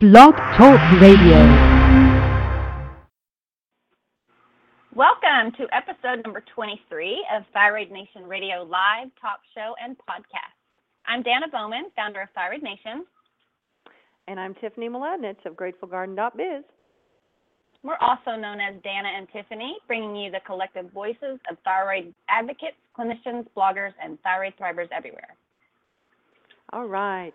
Blog Talk Radio. Welcome to episode number 23 of Thyroid Nation Radio Live Talk Show and Podcast. I'm Danna Bowman, founder of Thyroid Nation. And I'm Tiffany Mladinich of GratefulGarden.biz. We're also known as Danna and Tiffany, bringing you the collective voices of thyroid advocates, clinicians, bloggers, and thyroid thrivers everywhere. All right.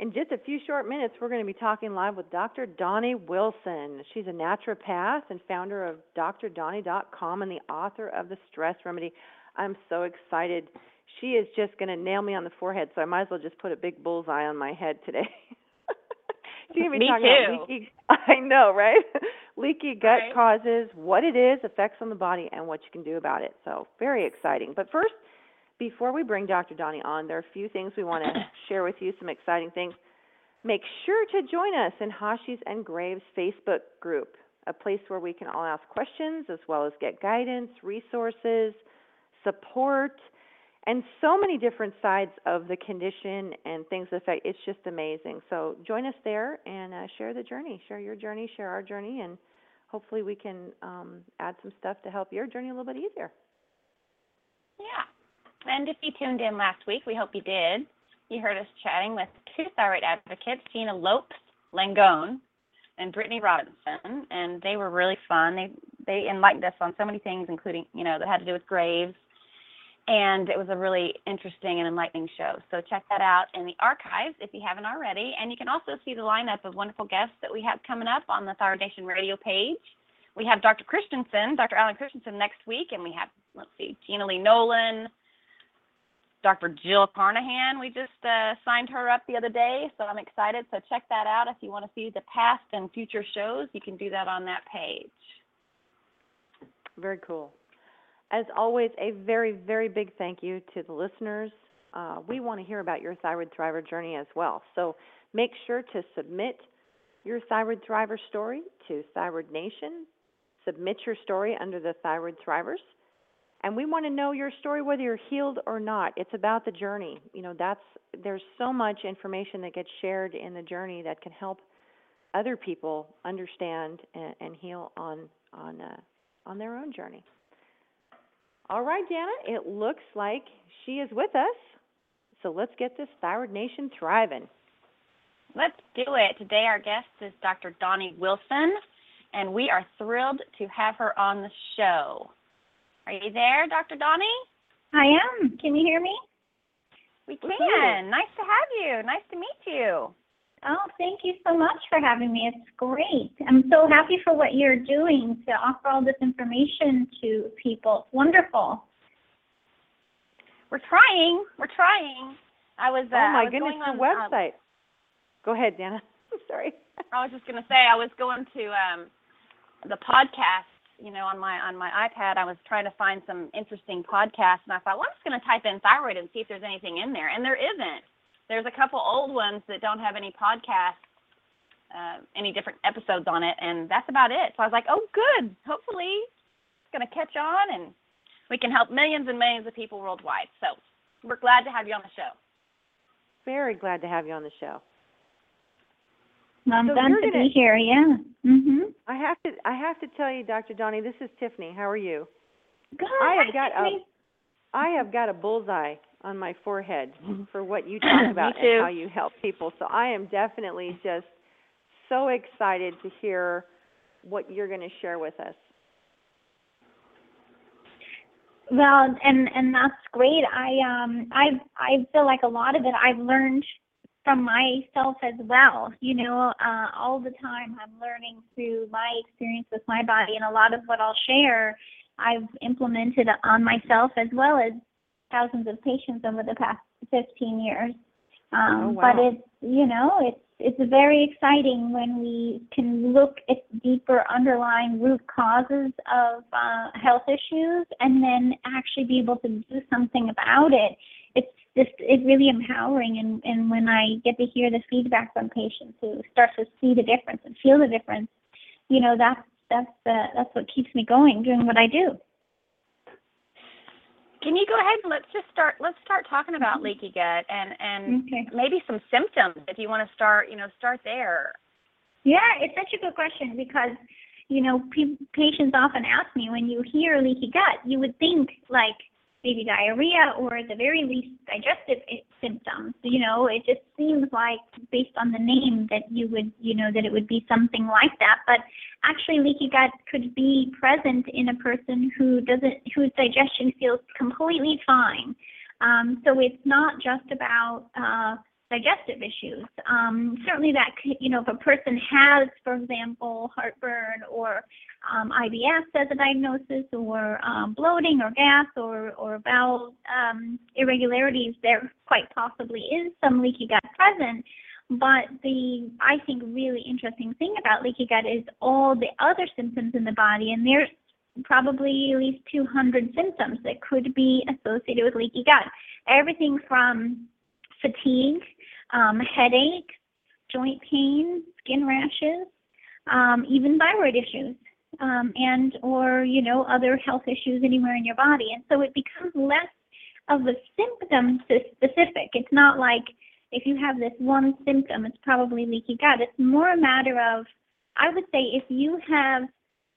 In just a few short minutes, we're going to be talking live with Dr. Doni Wilson. She's a naturopath and founder of DoctorDoni.com and the author of The Stress Remedy. I'm so excited. She is just going to nail me on the forehead, so I might as well just put a big bullseye on my head today. She's going to be me talking too. about leaky I know, right? leaky gut Right. causes, what it is, effects on the body, and what you can do about it. So, very exciting. But first, before we bring Dr. Doni on, there are a few things we want to share with you, some exciting things. Make sure to join us in Hashi's and Graves Facebook group, a place where we can all ask questions as well as get guidance, resources, support, and so many different sides of the condition and things that affect. It's just amazing. So join us there and uh, share the journey, share your journey, share our journey, and hopefully we can um, add some stuff to help your journey a little bit easier. Yeah. And if you tuned in last week, we hope you did. You heard us chatting with two thyroid advocates, Gina Lopes Langone and Brittany Robinson, and they were really fun. They they enlightened us on so many things, including you know that had to do with Graves, and it was a really interesting and enlightening show. So check that out in the archives if you haven't already, and you can also see the lineup of wonderful guests that we have coming up on the Thyroid Nation radio page. We have Dr. Christianson, Dr. Alan Christianson next week, and we have let's see, Gina Lee Nolan, Dr. Jill Carnahan. We just uh, signed her up the other day, so I'm excited. So check that out if you want to see the past and future shows. You can do that on that page. Very cool. As always, a very, very big thank you to the listeners. Uh, we want to hear about your Thyroid Thriver journey as well. So make sure to submit your Thyroid Thriver story to Thyroid Nation. Submit your story under the Thyroid Thrivers. And we want to know your story whether you're healed or not. It's about the journey. You know, that's there's so much information that gets shared in the journey that can help other people understand and, and heal on on uh, on their own journey. All right, Danna, it looks like she is with us. So let's get this Thyroid Nation thriving. Let's do it. Today, our guest is Dr. Doni Wilson, and we are thrilled to have her on the show. Are you there, Dr. Doni? I am. Can you hear me? We can. Woohoo. Nice to have you. Nice to meet you. Oh, thank you so much for having me. It's great. I'm so happy for what you're doing to offer all this information to people. It's wonderful. We're trying. We're trying. I was. Uh, oh my was goodness, going your on, um, website. Go ahead, Danna. I'm sorry. I was just gonna say I was going to um the podcast, you know, on my on my iPad. I was trying to find some interesting podcasts, and I thought, well, I'm just gonna type in thyroid and see if there's anything in there, and there isn't. There's a couple old ones that don't have any podcasts, uh, any different episodes on it, and that's about it. So I was like, oh, good. Hopefully, it's gonna catch on, and we can help millions and millions of people worldwide. So we're glad to have you on the show. Very glad to have you on the show. I'm So glad you're to gonna- be here. Yeah. Mhm. I have to I have to tell you, Dr. Doni, this is Tiffany. How are you? Good. I have got a Tiffany. I have got a bullseye on my forehead for what you talk about too. and how you help people. So I am definitely just so excited to hear what you're going to share with us. Well, and and that's great. I um I I feel like a lot of it I've learned from myself as well. You know, uh, all the time I'm learning through my experience with my body, and a lot of what I'll share I've implemented on myself as well as thousands of patients over the past 15 years. Um, Oh, wow. But it's you know it's it's very exciting when we can look at deeper underlying root causes of uh, health issues and then actually be able to do something about it. It's just it's really empowering and, and when I get to hear the feedback from patients who start to see the difference and feel the difference, you know, that's that's uh, that's what keeps me going doing what I do. Can you go ahead and let's just start let's start talking about leaky gut and and Okay. maybe some symptoms if you want to start, you know, start there. Yeah, it's such a good question because, you know, pe- patients often ask me when you hear leaky gut, you would think like maybe diarrhea or at the very least digestive symptoms. You know, it just seems like based on the name that you would, you know, that it would be something like that. But actually, leaky gut could be present in a person who doesn't, whose digestion feels completely fine. Um, so it's not just about uh, digestive issues. Um, certainly, that you know, if a person has, for example, heartburn or um, IBS as a diagnosis, or um, bloating or gas or or bowel um, irregularities, there quite possibly is some leaky gut present. But the I think really interesting thing about leaky gut is all the other symptoms in the body, and there's probably at least 200 symptoms that could be associated with leaky gut. Everything from fatigue, um, headache, joint pain, skin rashes, um, even thyroid issues, um, and or you know other health issues anywhere in your body. And so it becomes less of a symptom specific. It's not like if you have this one symptom, it's probably leaky gut. It's more a matter of, I would say, if you have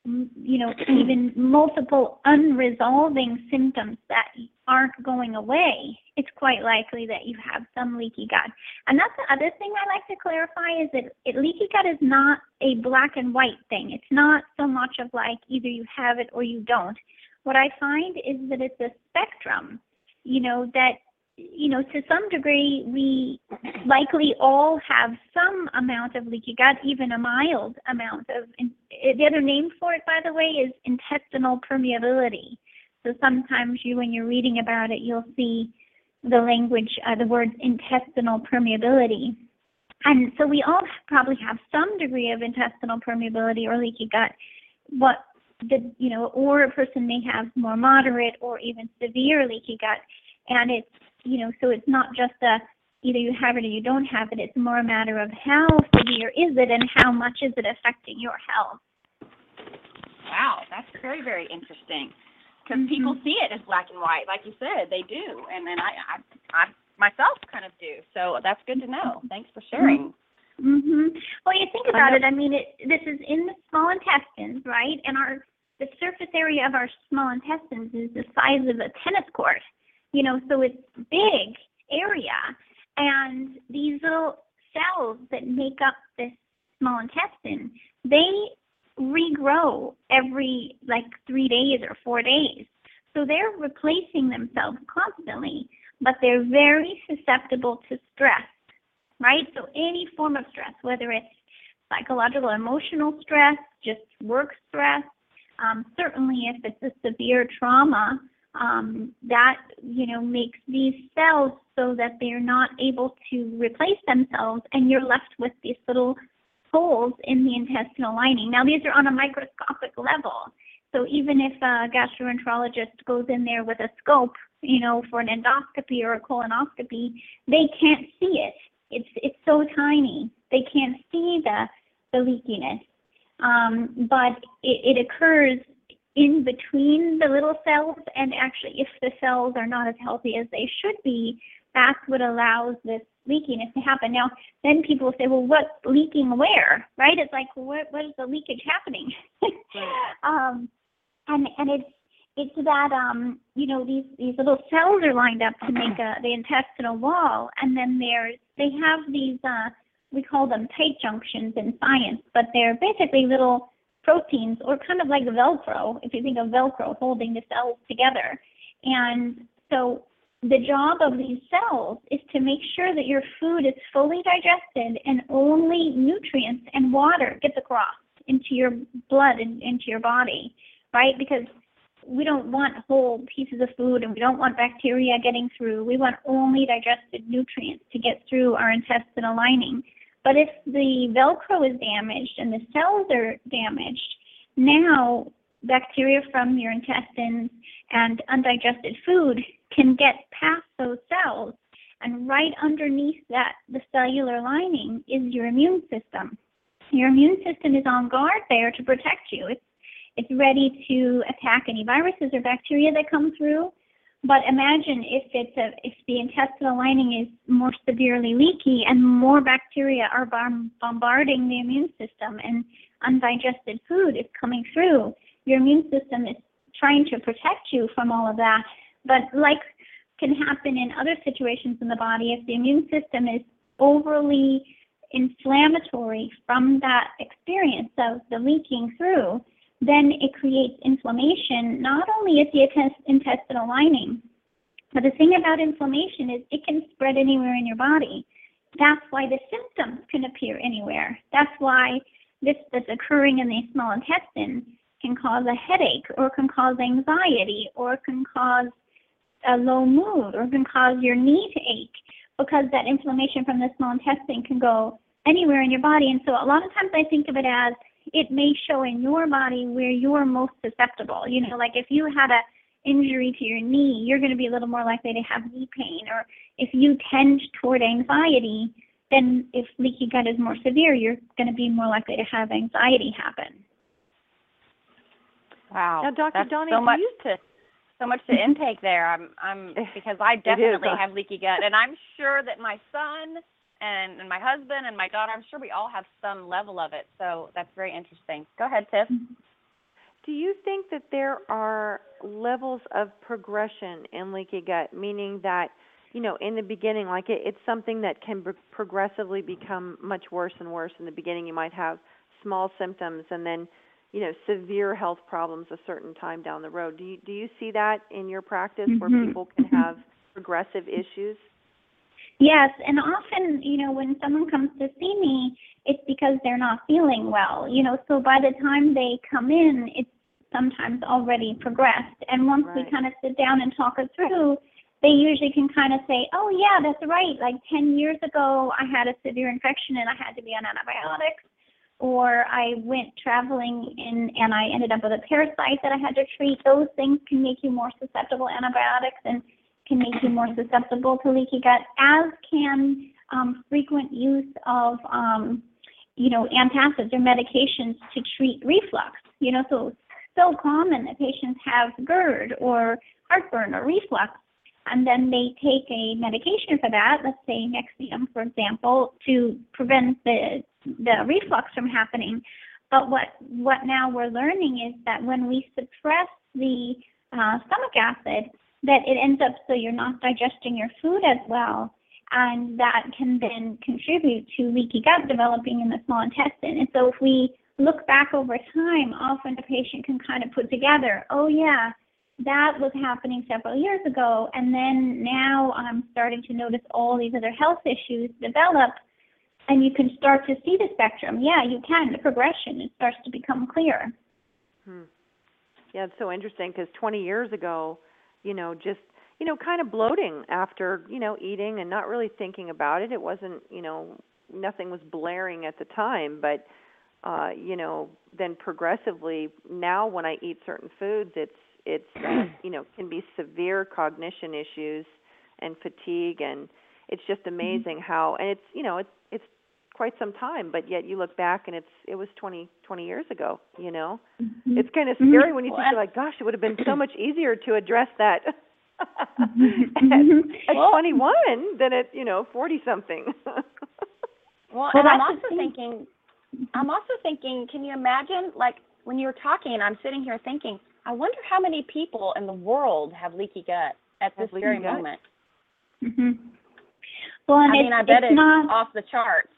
you know, even multiple unresolving symptoms that aren't going away, it's quite likely that you have some leaky gut. And that's the other thing I like to clarify is that it, leaky gut is not a black and white thing. It's not so much of like either you have it or you don't. What I find is that it's a spectrum, you know, that you know, to some degree, we likely all have some amount of leaky gut, even a mild amount of. The other name for it, by the way, is intestinal permeability. So sometimes you, when you're reading about it, you'll see the language, uh, the words intestinal permeability. And so we all probably have some degree of intestinal permeability or leaky gut. What the, you know, or a person may have more moderate or even severe leaky gut. And it's you know, so it's not just a either you have it or you don't have it. It's more a matter of how severe is it and how much is it affecting your health. Wow, that's very very interesting. Because Mhm. people see it as black and white, like you said, they do, and then I, I, I myself kind of do. So that's good to know. Thanks for sharing. Mhm. Well, you think about know- it. I mean, it, this is in the small intestines, right? And our the surface area of our small intestines is the size of a tennis court. You know, so it's big area, and these little cells that make up this small intestine, they regrow every like three days or four days. So they're replacing themselves constantly, but they're very susceptible to stress, right? So any form of stress, whether it's psychological, emotional stress, just work stress, um, certainly if it's a severe trauma, um, that you know makes these cells so that they're not able to replace themselves, and you're left with these little holes in the intestinal lining. Now these are on a microscopic level, so even if a gastroenterologist goes in there with a scope, you know, for an endoscopy or a colonoscopy, they can't see it. It's it's so tiny they can't see the the leakiness, um, but it, it occurs in between the little cells and actually if the cells are not as healthy as they should be that's what allows this leakiness to happen. Now then people say well what's leaking where? Right? It's like what what is the leakage happening? Um and and it's it's that um you know these these little cells are lined up to make a the intestinal wall and then there's they have these uh we call them tight junctions in science but they're basically little proteins or kind of like velcro if you think of velcro holding the cells together. And so the job of these cells is to make sure that your food is fully digested and only nutrients and water gets across into your blood and into your body right? Because we don't want whole pieces of food and we don't want bacteria getting through. We want only digested nutrients to get through our intestinal lining but if the Velcro is damaged and the cells are damaged, now bacteria from your intestines and undigested food can get past those cells. And right underneath that, the cellular lining, is your immune system. Your immune system is on guard there to protect you. It's, it's ready to attack any viruses or bacteria that come through. But imagine if it's a, if the intestinal lining is more severely leaky and more bacteria are bom- bombarding the immune system and undigested food is coming through. Your immune system is trying to protect you from all of that. But like can happen in other situations in the body, if the immune system is overly inflammatory from that experience of the leaking through, then it creates inflammation not only at the intestinal lining, but the thing about inflammation is it can spread anywhere in your body. That's why the symptoms can appear anywhere. That's why this that's occurring in the small intestine can cause a headache or can cause anxiety or can cause a low mood or can cause your knee to ache because that inflammation from the small intestine can go anywhere in your body. And so a lot of times I think of it as it may show in your body where you're most susceptible. You know, like if you had a injury to your knee, you're going to be a little more likely to have knee pain. Or if you tend toward anxiety, then if leaky gut is more severe, you're going to be more likely to have anxiety happen. Wow. Now, Dr. That's Doni, so much you- to so much to intake there. I'm I'm because I definitely huh? have leaky gut and I'm sure that my son and, and my husband and my daughter, I'm sure we all have some level of it. So that's very interesting. Go ahead, Tiff. Do you think that there are levels of progression in leaky gut, meaning that, you know, in the beginning, like it, it's something that can pro- progressively become much worse and worse. In the beginning, you might have small symptoms and then, you know, severe health problems a certain time down the road. Do you do you see that in your practice where Mhm. people can have progressive issues? Yes, and often, you know, when someone comes to see me, it's because they're not feeling well. You know, so by the time they come in, it's sometimes already progressed. And once we kind of sit down and talk it through, they usually can kind of say, "Oh yeah, that's right. Like 10 years ago, I had a severe infection and I had to be on antibiotics." Or I went traveling in and I ended up with a parasite that I had to treat. Those things can make you more susceptible to antibiotics and can make you more susceptible to leaky gut, as can um, frequent use of, um, you know, antacids or medications to treat reflux. You know, so so common that patients have GERD or heartburn or reflux, and then they take a medication for that, let's say Nexium, for example, to prevent the the reflux from happening. But what what now we're learning is that when we suppress the uh, stomach acid, that it ends up so you're not digesting your food as well, and that can then contribute to leaky gut developing in the small intestine. And so if we look back over time, often the patient can kind of put together, oh yeah, that was happening several years ago, and then now I'm starting to notice all these other health issues develop, and you can start to see the spectrum. Yeah, you can. The progression it starts to become clear. Hmm. Yeah, it's so interesting because 20 years ago, you know, just you know, kind of bloating after you know eating and not really thinking about it. It wasn't, you know, nothing was blaring at the time, but uh, you know, then progressively now when I eat certain foods, it's it's uh, you know can be severe cognition issues and fatigue, and it's just amazing how and it's you know it's it's quite some time, but yet you look back and it's it was 20 20 years ago, you know. Mhm. It's kind of Mhm. scary when you Well, think, like, gosh, it would have been so much easier to address that Mhm. at, Mhm. at Well- 21 than at, you know, 40 something. Well, Well, and I'm also thinking, I'm also thinking, can you imagine, like, when you were talking, I'm sitting here thinking, I wonder how many people in the world have leaky gut at this Have leaky very gut? moment. Well, and I mean, I bet it's it's not off the charts.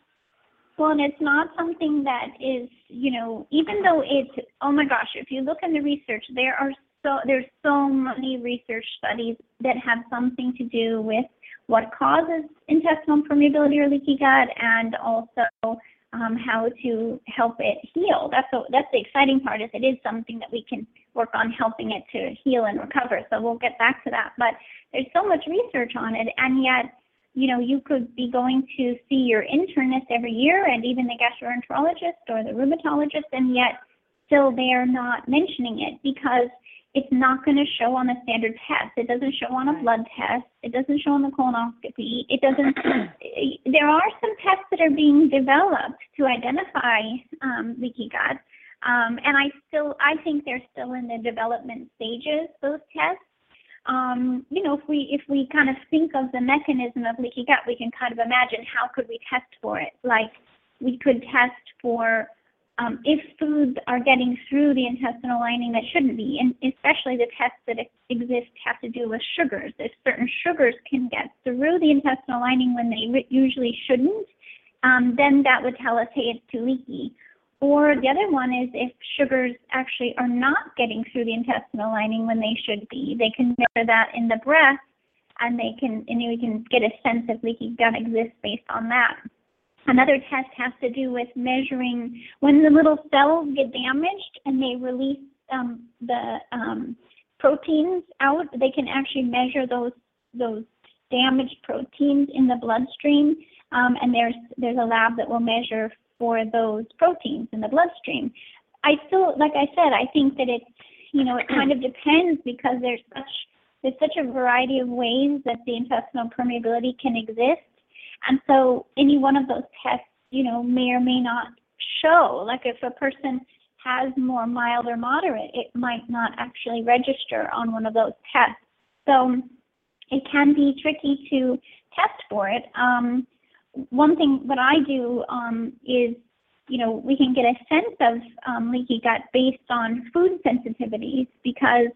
Well, and it's not something that is, you know, even though it's oh my gosh, if you look in the research, there are so there's so many research studies that have something to do with what causes intestinal permeability or leaky gut, and also um, how to help it heal. That's the, that's the exciting part. Is it is something that we can work on helping it to heal and recover. So we'll get back to that. But there's so much research on it, and yet you know, you could be going to see your internist every year and even the gastroenterologist or the rheumatologist, and yet still they are not mentioning it because it's not going to show on the standard test. It doesn't show on a blood test. It doesn't show on the colonoscopy. It doesn't. there are some tests that are being developed to identify um, leaky gut, um, and I still I think they're still in the development stages. Those tests, um, you know, if we if we kind of think of the mechanism of leaky gut, we can kind of imagine how could we test for it. Like we could test for um, if foods are getting through the intestinal lining that shouldn't be, and especially the tests that exist have to do with sugars. If certain sugars can get through the intestinal lining when they usually shouldn't, um, then that would tell us, hey, it's too leaky. Or the other one is if sugars actually are not getting through the intestinal lining when they should be. They can measure that in the breath, and they can and we can get a sense if leaky gut exists based on that. Another test has to do with measuring when the little cells get damaged and they release um, the um, proteins out. They can actually measure those those damaged proteins in the bloodstream, um, and there's there's a lab that will measure for those proteins in the bloodstream. I still, like I said, I think that it's you know it kind of depends because there's such there's such a variety of ways that the intestinal permeability can exist and so any one of those tests, you know, may or may not show. Like if a person has more mild or moderate, it might not actually register on one of those tests. So it can be tricky to test for it. Um, one thing what I do um, is, you know, we can get a sense of um, leaky gut based on food sensitivities because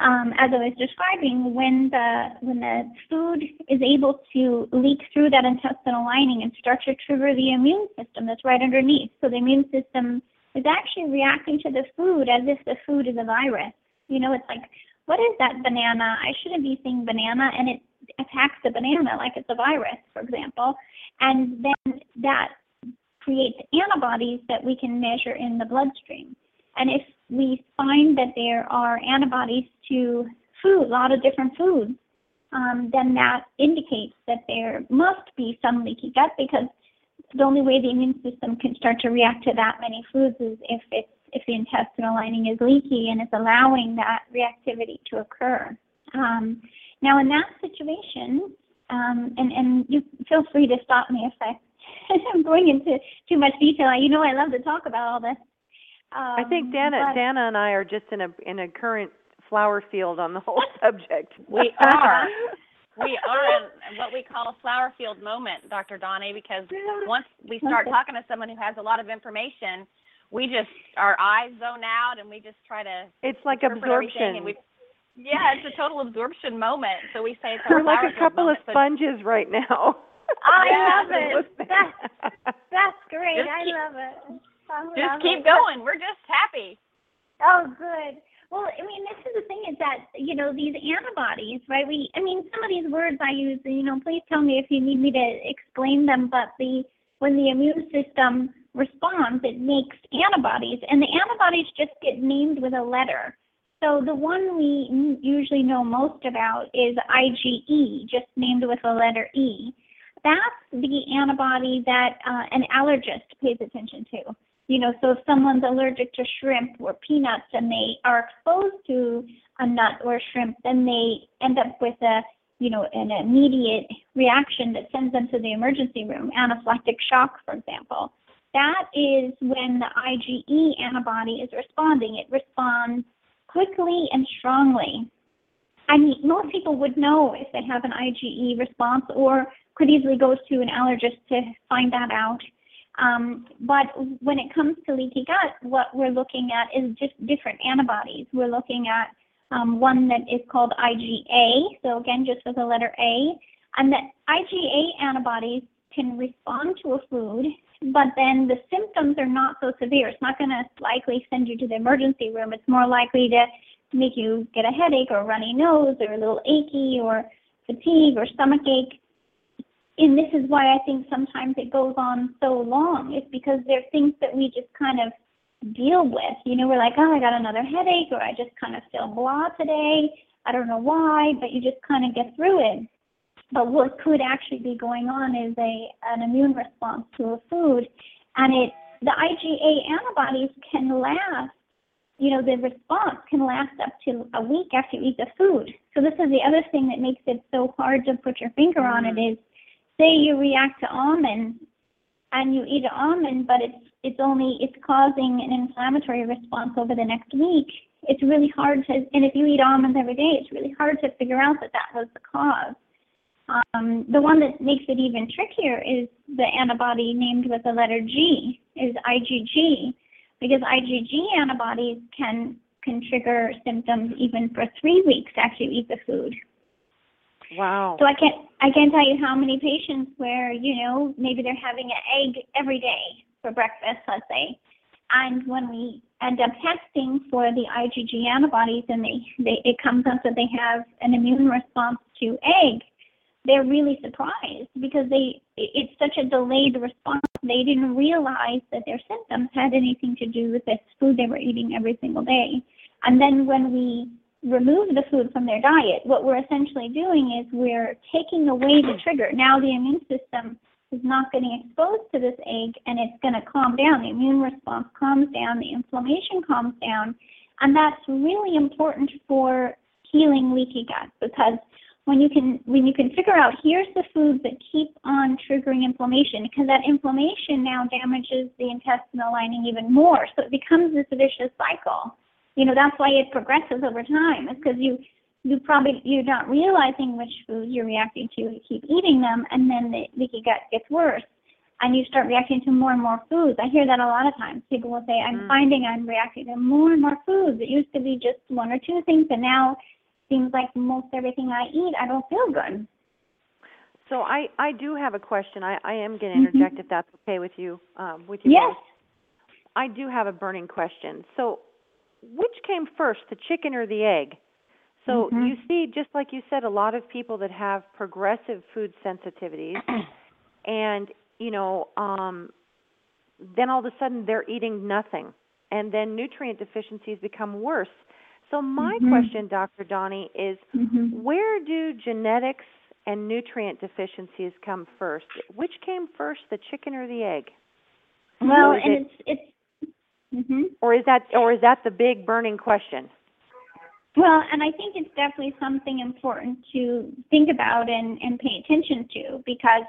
um, as I was describing, when the when the food is able to leak through that intestinal lining and start to trigger the immune system that's right underneath, so the immune system is actually reacting to the food as if the food is a virus. You know, it's like, what is that banana? I shouldn't be saying banana, and it attacks the banana like it's a virus, for example, and then that creates antibodies that we can measure in the bloodstream. And if we find that there are antibodies to food, a lot of different foods, um, then that indicates that there must be some leaky gut because the only way the immune system can start to react to that many foods is if it's if the intestinal lining is leaky and it's allowing that reactivity to occur. Um, now, in that situation, um, and and you feel free to stop me if I am going into too much detail. You know, I love to talk about all this. Um, I think Danna, but- Danna and I are just in a in a current flower field on the whole subject. We are. we are in what we call a flower field moment, Dr. Doni, because once we start talking to someone who has a lot of information, we just our eyes zone out and we just try to It's like interpret everything absorption. and we yeah, it's a total absorption moment. So we say it's our We're like a field couple of moment. So sponges right now. I Yeah, love it. That's, that's great. Just I keep- love it. I love just keep it. going. We're just happy. Oh, good. Well, I mean, this is the thing is that, you know, these antibodies, right? We, I mean, some of these words I use, you know, please tell me if you need me to explain them, but the, when the immune system responds, it makes antibodies, and the antibodies just get named with a letter. So the one we usually know most about is IgE, just named with a letter E. That's the antibody that uh, an allergist pays attention to you know, so if someone's allergic to shrimp or peanuts and they are exposed to a nut or shrimp, then they end up with a, you know, an immediate reaction that sends them to the emergency room, anaphylactic shock, for example. That is when the IgE antibody is responding. It responds quickly and strongly. I mean, most people would know if they have an IgE response or could easily go to an allergist to find that out. Um, but when it comes to leaky gut, what we're looking at is just different antibodies. We're looking at um, one that is called IgA, so again, just with the letter A, and that IgA antibodies can respond to a food, but then the symptoms are not so severe. It's not going to likely send you to the emergency room. It's more likely to make you get a headache or a runny nose or a little achy or fatigue or stomach ache and this is why I think sometimes it goes on so long. It's because there are things that we just kind of deal with. You know, we're like, oh, I got another headache, or I just kind of feel blah today. I don't know why, but you just kind of get through it. But what could actually be going on is a an immune response to a food, and it the IgA antibodies can last. You know, the response can last up to a week after you eat the food. So this is the other thing that makes it so hard to put your finger on it mm. is say you react to almond and you eat an almond, but it's it's only it's causing an inflammatory response over the next week. it's really hard to, and if you eat almonds every day, it's really hard to figure out that that was the cause. Um, the one that makes it even trickier is the antibody named with the letter G, is IgG, because IgG antibodies can can trigger symptoms even for three weeks after you eat the food. Wow. So I can't I can't tell you how many patients where you know maybe they're having an egg every day for breakfast, let's say, and when we end up testing for the IgG antibodies and they, they it comes up that they have an immune response to egg, they're really surprised because they it's such a delayed response. They didn't realize that their symptoms had anything to do with this food they were eating every single day. And then when we remove the food from their diet, what we're essentially doing is we're taking away the trigger. Now the immune system is not getting exposed to this egg and it's going to calm down. The immune response calms down, the inflammation calms down. And that's really important for healing leaky gut because when you can when you can figure out here's the foods that keep on triggering inflammation because that inflammation now damages the intestinal lining even more. So it becomes this vicious cycle. You know that's why it progresses over time is because you you probably you're not realizing which foods you're reacting to you keep eating them and then the leaky gut gets worse and you start reacting to more and more foods. I hear that a lot of times. People will say i'm Mm. finding i'm reacting to more and more foods. It used to be just one or two things and now seems like most everything i eat i don't feel good So I I do have a question. I I am going to Mhm. interject if that's okay with you. Um, with you. yes. I do have a burning question. So, which came first, the chicken or the egg? So Mhm. you see, just like you said, a lot of people that have progressive food sensitivities, and you know, um, then all of a sudden they're eating nothing, and then nutrient deficiencies become worse. So my Mhm. question, Dr. Doni, is hmm where do genetics and nutrient deficiencies come first? Which came first, the chicken or the egg? well and it- it's it's hmm Or is that or is that the big burning question? Well, and I think it's definitely something important to think about and, and pay attention to because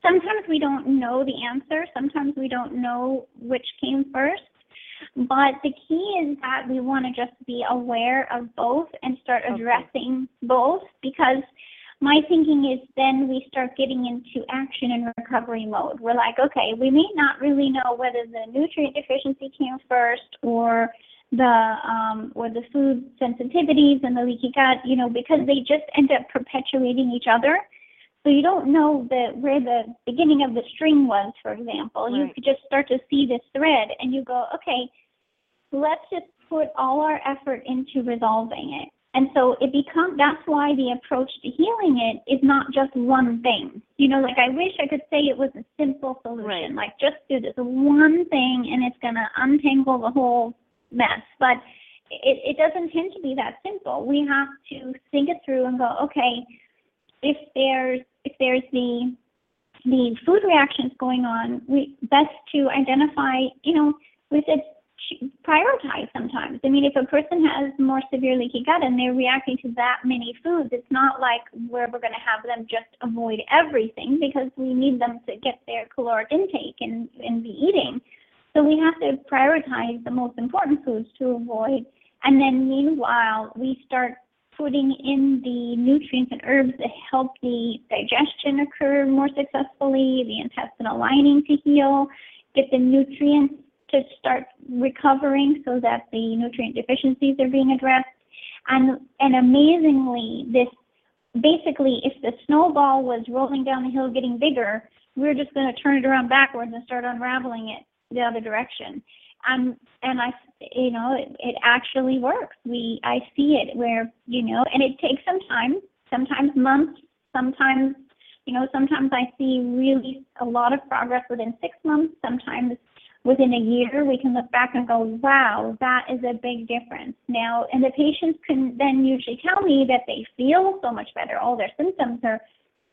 sometimes we don't know the answer. Sometimes we don't know which came first. But the key is that we want to just be aware of both and start Okay. addressing both because my thinking is then we start getting into action and recovery mode. We're like, okay, we may not really know whether the nutrient deficiency came first or the um, or the food sensitivities and the leaky gut, you know, because they just end up perpetuating each other. So you don't know the where the beginning of the string was, for example. You could just start to see this thread, and you go, okay, let's just put all our effort into resolving it. And so it becomes that's why the approach to healing it is not just one thing. You know, like I wish I could say it was a simple solution, Right. like just do this one thing and it's going to untangle the whole mess. But it, it doesn't tend to be that simple. We have to think it through and go, okay, if there's if there's the the food reactions going on, we best to identify, you know, said ch- prioritize sometimes. I mean, if a person has more severe leaky gut and they're reacting to that many foods, it's not like where we're going to have them just avoid everything because we need them to get their caloric intake and, and be eating. So we have to prioritize the most important foods to avoid. And then meanwhile, we start putting in the nutrients and herbs that help the digestion occur more successfully, the intestinal lining to heal, get the nutrients to start recovering so that the nutrient deficiencies are being addressed. And, and amazingly, this basically, if the snowball was rolling down the hill getting bigger, we're just going to turn it around backwards and start unraveling it the other direction. Um, and I, you know, it, it actually works. We, I see it where, you know, and it takes some time, sometimes months, sometimes, you know, sometimes I see really a lot of progress within six months, sometimes within a year, we can look back and go, wow, that is a big difference. Now, and the patients can then usually tell me that they feel so much better. All their symptoms are,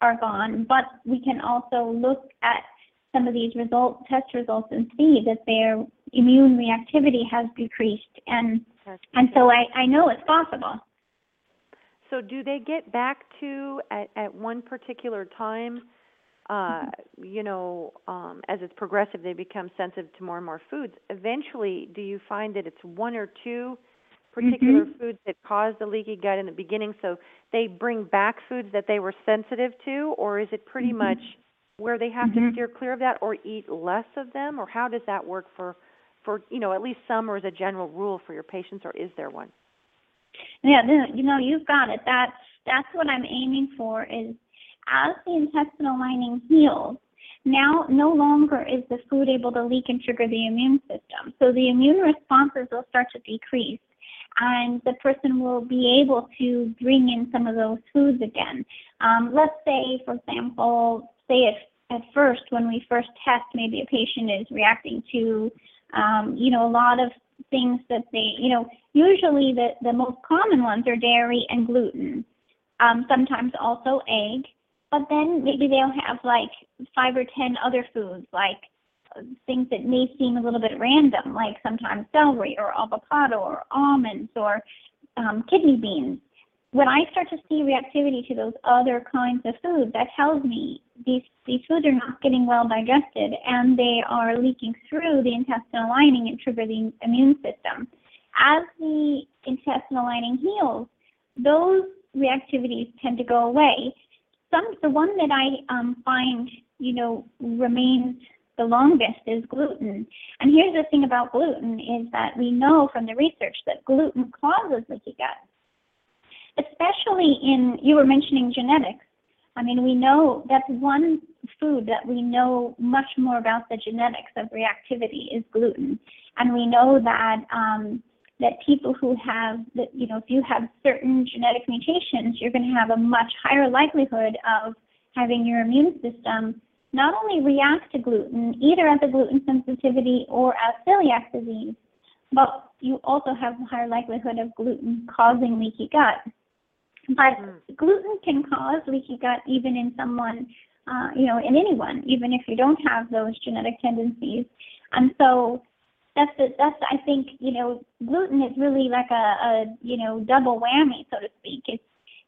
are gone, but we can also look at some of these result test results and see that their immune reactivity has decreased and and so I, I know it's possible. So do they get back to at at one particular time uh you know um as it's progressive they become sensitive to more and more foods eventually do you find that it's one or two particular foods that cause the leaky gut in the beginning, so they bring back foods that they were sensitive to, or is it pretty Mhm. much where they have Mhm. to steer clear of that or eat less of them, or how does that work for for you know at least some or as a general rule for your patients, or is there one? Yeah, you know, you've got it. That's that's what I'm aiming for is as the intestinal lining heals, now no longer is the food able to leak and trigger the immune system. So the immune responses will start to decrease and the person will be able to bring in some of those foods again. Um, let's say, for example, say at, at first when we first test, maybe a patient is reacting to, um, you know, a lot of things that they, you know, usually the, the most common ones are dairy and gluten, um, sometimes also egg, but then maybe they'll have like five or ten other foods, like uh, things that may seem a little bit random, like sometimes celery or avocado or almonds or um, kidney beans. When I start to see reactivity to those other kinds of food, that tells me these these foods are not getting well digested and they are leaking through the intestinal lining and trigger the immune system. As the intestinal lining heals, those reactivities tend to go away. Some the one that I um, find you know remains the longest is gluten. And here's the thing about gluten is that we know from the research that gluten causes leaky gut. Especially in you were mentioning genetics. I mean, we know that's one food that we know much more about the genetics of reactivity is gluten, and we know that um, that people who have that you know if you have certain genetic mutations, you're going to have a much higher likelihood of having your immune system not only react to gluten, either as a gluten sensitivity or as celiac disease, but you also have a higher likelihood of gluten causing leaky gut. But Mm. gluten can cause leaky gut even in someone, uh, you know, in anyone, even if you don't have those genetic tendencies. And so that's the, that's I think you know gluten is really like a, a you know double whammy so to speak. It's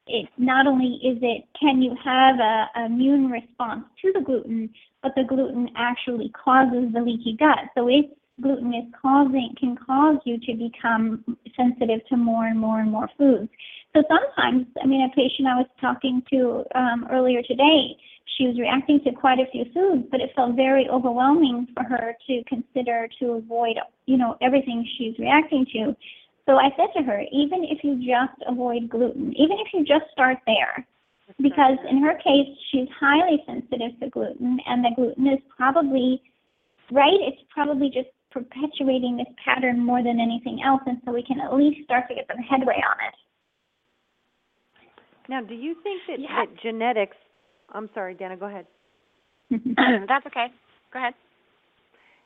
it not only is it can you have a, a immune response to the gluten, but the gluten actually causes the leaky gut. So if gluten is causing can cause you to become sensitive to more and more and more foods. So sometimes, I mean, a patient I was talking to um, earlier today, she was reacting to quite a few foods, but it felt very overwhelming for her to consider to avoid, you know, everything she's reacting to. So I said to her, even if you just avoid gluten, even if you just start there, because in her case, she's highly sensitive to gluten, and the gluten is probably, right, it's probably just perpetuating this pattern more than anything else, and so we can at least start to get some headway on it. Now, do you think that, Yeah. that genetics? I'm sorry, Danna. Go ahead. That's okay. Go ahead.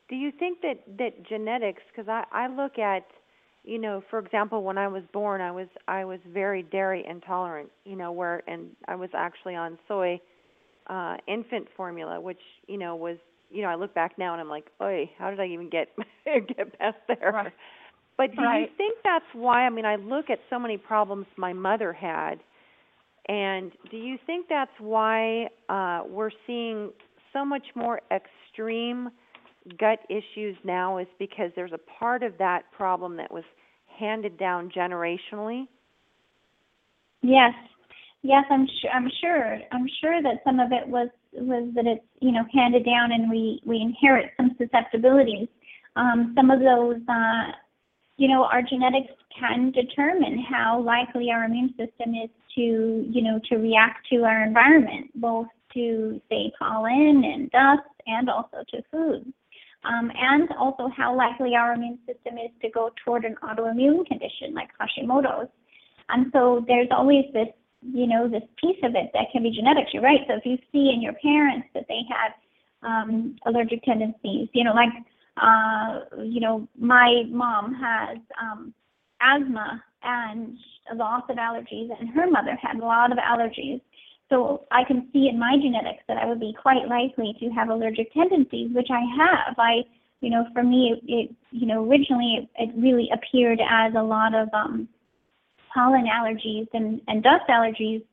Do you think that that genetics? Because I I look at, you know, for example, when I was born, I was I was very dairy intolerant. You know, where and I was actually on soy uh infant formula, which you know was you know I look back now and I'm like, oi, how did I even get get past there? Right. But do you think that's why? I mean, I look at so many problems my mother had, and do you think that's why uh, we're seeing so much more extreme gut issues now? Is because there's a part of that problem that was handed down generationally? Yes, yes, I'm sure. I'm sure. I'm sure that some of it was was that it's you know handed down, and we we inherit some susceptibilities. Um, some of those, uh, you know, our genetics can determine how likely our immune system is to you know to react to our environment, both to say pollen and dust, and also to foods. Um, and also how likely our immune system is to go toward an autoimmune condition like Hashimoto's. And so there's always this, you know, this piece of it that can be genetics. You're right. So if you see in your parents that they had um, allergic tendencies, you know, like, uh, you know, my mom has um, asthma and lots of allergies, and her mother had a lot of allergies. So I can see in my genetics that I would be quite likely to have allergic tendencies, which I have. I, you know, for me, it, it you know, originally it, it really appeared as a lot of um, pollen allergies and, and dust allergies.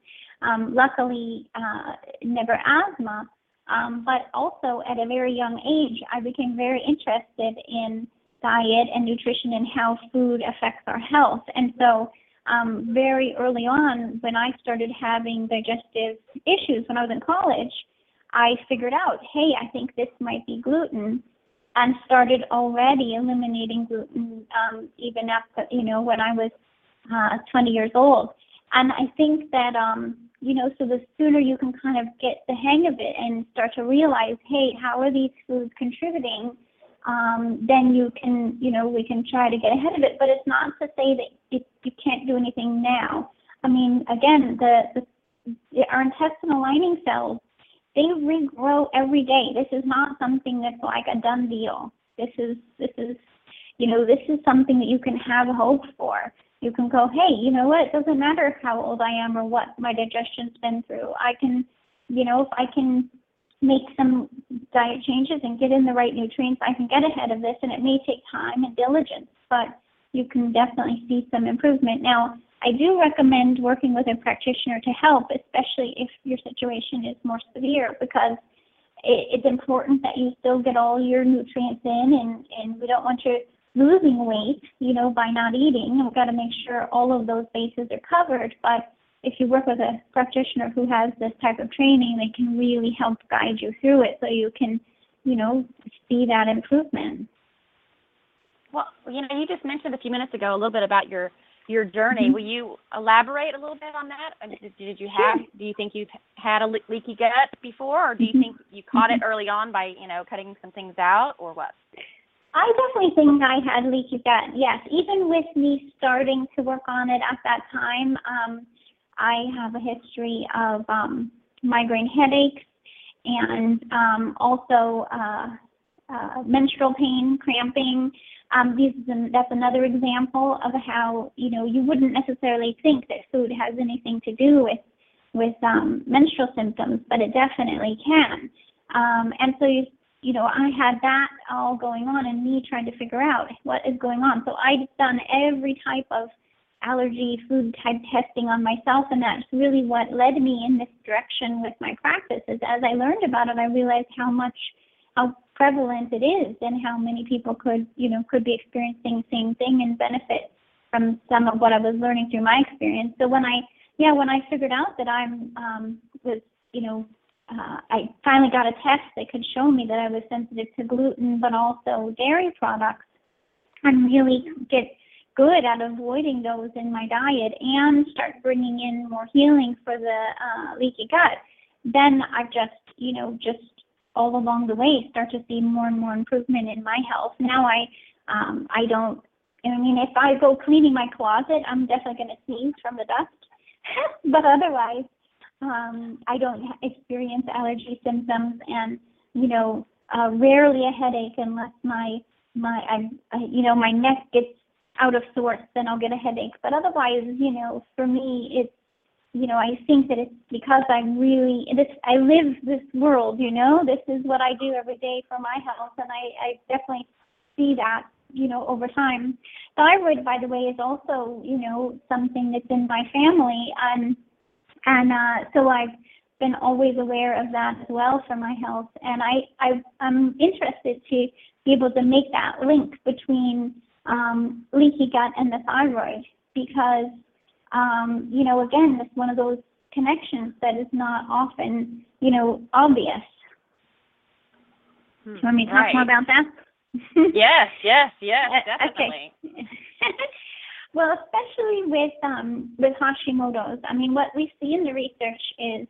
Um, luckily, uh, never asthma. Um, but also at a very young age, I became very interested in diet and nutrition and how food affects our health. And so, um, very early on, when I started having digestive issues when I was in college, I figured out, hey, I think this might be gluten, and started already eliminating gluten um, even after, you know, when I was uh, 20 years old. And I think that, um, you know, so the sooner you can kind of get the hang of it and start to realize, hey, how are these foods contributing? Um, then you can, you know, we can try to get ahead of it. But it's not to say that you, you can't do anything now. I mean, again, the, the our intestinal lining cells they regrow every day. This is not something that's like a done deal. This is this is you know, this is something that you can have hope for. You can go, hey, you know what, it doesn't matter how old I am or what my digestion's been through. I can, you know, if I can make some diet changes and get in the right nutrients, I can get ahead of this and it may take time and diligence, but you can definitely see some improvement. Now, I do recommend working with a practitioner to help, especially if your situation is more severe, because it, it's important that you still get all your nutrients in, and, and we don't want you losing weight, you know, by not eating. We've got to make sure all of those bases are covered. But if you work with a practitioner who has this type of training, they can really help guide you through it so you can, you know, see that improvement. Well, you know, you just mentioned a few minutes ago a little bit about your your journey. Mm-hmm. Will you elaborate a little bit on that? Did, did, you have? Sure. Do you think you've had a le- leaky gut before, or do you mm-hmm. think you caught it early on by you know cutting some things out, or what? I definitely think I had leaky gut. Yes, even with me starting to work on it at that time, um, I have a history of um, migraine headaches and um, also uh, uh, menstrual pain, cramping. Um, these, that's another example of how you know you wouldn't necessarily think that food has anything to do with with um, menstrual symptoms, but it definitely can. Um, and so you you know I had that all going on, and me trying to figure out what is going on. So I'd done every type of allergy food type testing on myself, and that's really what led me in this direction with my practices. As I learned about it, I realized how much how prevalent it is and how many people could, you know, could be experiencing the same thing and benefit from some of what I was learning through my experience. So when I, yeah, when I figured out that I'm um, was, you know, uh, I finally got a test that could show me that I was sensitive to gluten, but also dairy products, and really get good at avoiding those in my diet and start bringing in more healing for the uh, leaky gut. Then I've just, you know, just all along the way start to see more and more improvement in my health. Now I um, I don't. I mean, if I go cleaning my closet, I'm definitely going to sneeze from the dust. but otherwise, um, I don't experience allergy symptoms, and you know, uh, rarely a headache unless my my I, you know my neck gets out of sorts, then I'll get a headache. But otherwise, you know, for me, it's you know, I think that it's because I'm really this. I live this world. You know, this is what I do every day for my health, and I, I definitely see that. You know, over time. Thyroid, by the way, is also you know something that's in my family, and and uh, so I've been always aware of that as well for my health, and I, I I'm interested to be able to make that link between um, leaky gut and the thyroid because um, you know, again, it's one of those connections that is not often, you know, obvious. Hmm. Do you want me to talk right. more about that? yes, yes, yes, definitely. Well, especially with um, with Hashimoto's, I mean, what we see in the research is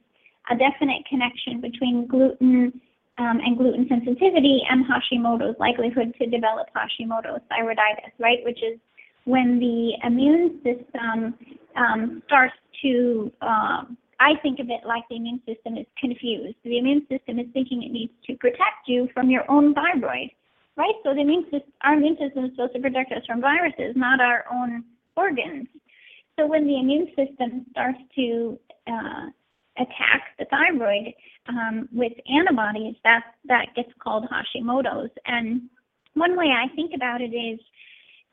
a definite connection between gluten um, and gluten sensitivity and Hashimoto's likelihood to develop Hashimoto's thyroiditis, right? Which is when the immune system um, starts to, um, I think of it like the immune system is confused. The immune system is thinking it needs to protect you from your own thyroid, right? So the immune system, our immune system is supposed to protect us from viruses, not our own organs. So when the immune system starts to uh, attack the thyroid um, with antibodies, that that gets called Hashimoto's. And one way I think about it is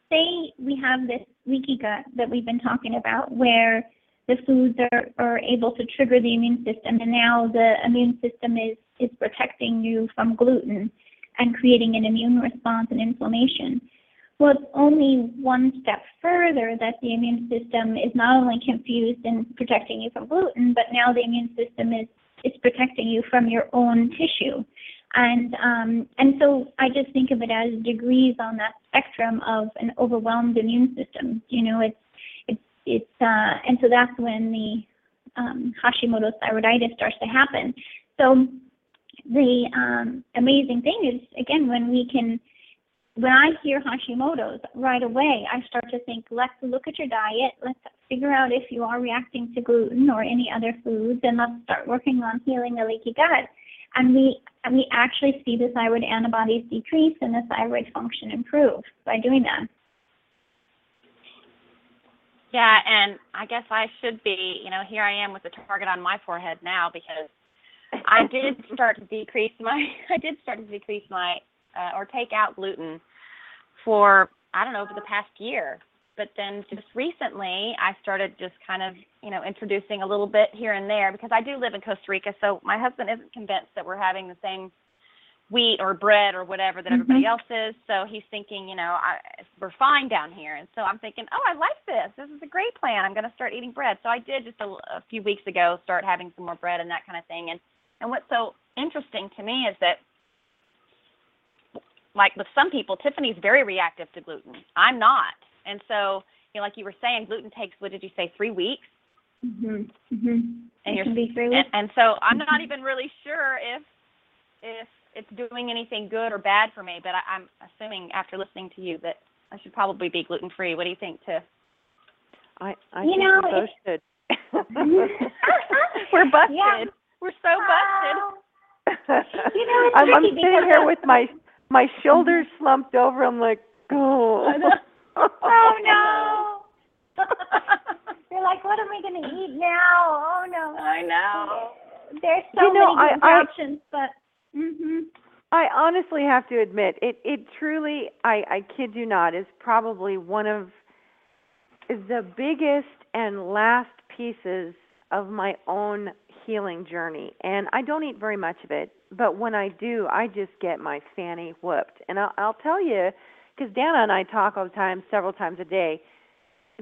say we have this leaky gut that we've been talking about where the foods are, are able to trigger the immune system and now the immune system is, is protecting you from gluten and creating an immune response and inflammation. well, it's only one step further that the immune system is not only confused in protecting you from gluten, but now the immune system is is protecting you from your own tissue. And um, and so I just think of it as degrees on that spectrum of an overwhelmed immune system. You know, it's it's it's uh, and so that's when the um, Hashimoto's thyroiditis starts to happen. So the um, amazing thing is again when we can when I hear Hashimoto's right away, I start to think, let's look at your diet, let's figure out if you are reacting to gluten or any other foods, and let's start working on healing the leaky gut. And we and we actually see the thyroid antibodies decrease and the thyroid function improve by doing that. Yeah, and I guess I should be, you know, here I am with the target on my forehead now because I did start to decrease my I did start to decrease my uh, or take out gluten for I don't know over the past year. But then just recently I started just kind of, you know, introducing a little bit here and there because I do live in Costa Rica, so my husband isn't convinced that we're having the same wheat or bread or whatever that everybody Mhm. else is. So he's thinking, you know, I, we're fine down here. And so I'm thinking, oh, I like this. This is a great plan. I'm going to start eating bread. So I did just a, a few weeks ago start having some more bread and that kind of thing. And and what's so interesting to me is that, like with some people, Tiffany's very reactive to gluten. I'm not. And so, you know, like you were saying, gluten takes what did you say, three weeks? Mhm. Mhm. And you're can be and, and so I'm not even really sure if if it's doing anything good or bad for me. But I, I'm assuming after listening to you that I should probably be gluten free. What do you think, Tiff? I, I You think know, we both should. We're busted. Yeah. We're so busted. You know, it's I'm, I'm sitting here with my my shoulders slumped over. I'm like, oh. Oh no! You're like, what am I going to eat now? Oh no! I know. There's so You know, many I- good I- options, but mhm. I honestly have to admit, it it truly, I I kid you not, is probably one of the biggest and last pieces of my own healing journey. And I don't eat very much of it, but when I do, I just get my fanny whooped. And I'll I'll tell you, because Danna and I talk all the time, several times a day.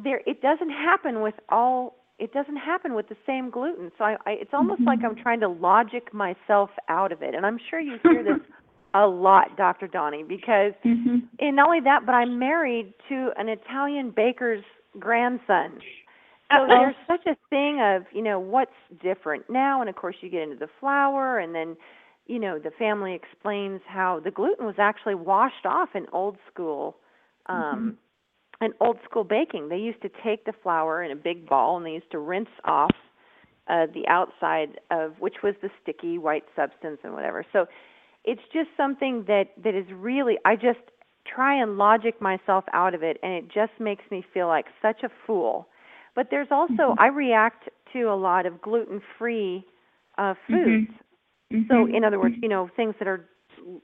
There, it doesn't happen with all. It doesn't happen with the same gluten. So I, I it's almost like I'm trying to logic myself out of it. And I'm sure you hear this a lot, Dr. Doni, because Mhm. and not only that, but I'm married to an Italian baker's grandson. So there's such a thing of, you know, what's different now and of course you get into the flour and then you know, the family explains how the gluten was actually washed off in old school um in old school baking. They used to take the flour in a big ball and they used to rinse off uh the outside of which was the sticky white substance and whatever. So it's just something that that is really I just try and logic myself out of it and it just makes me feel like such a fool. But there's also mm-hmm. I react to a lot of gluten-free uh mm-hmm. Mm-hmm. foods. So in other words, you know, things that are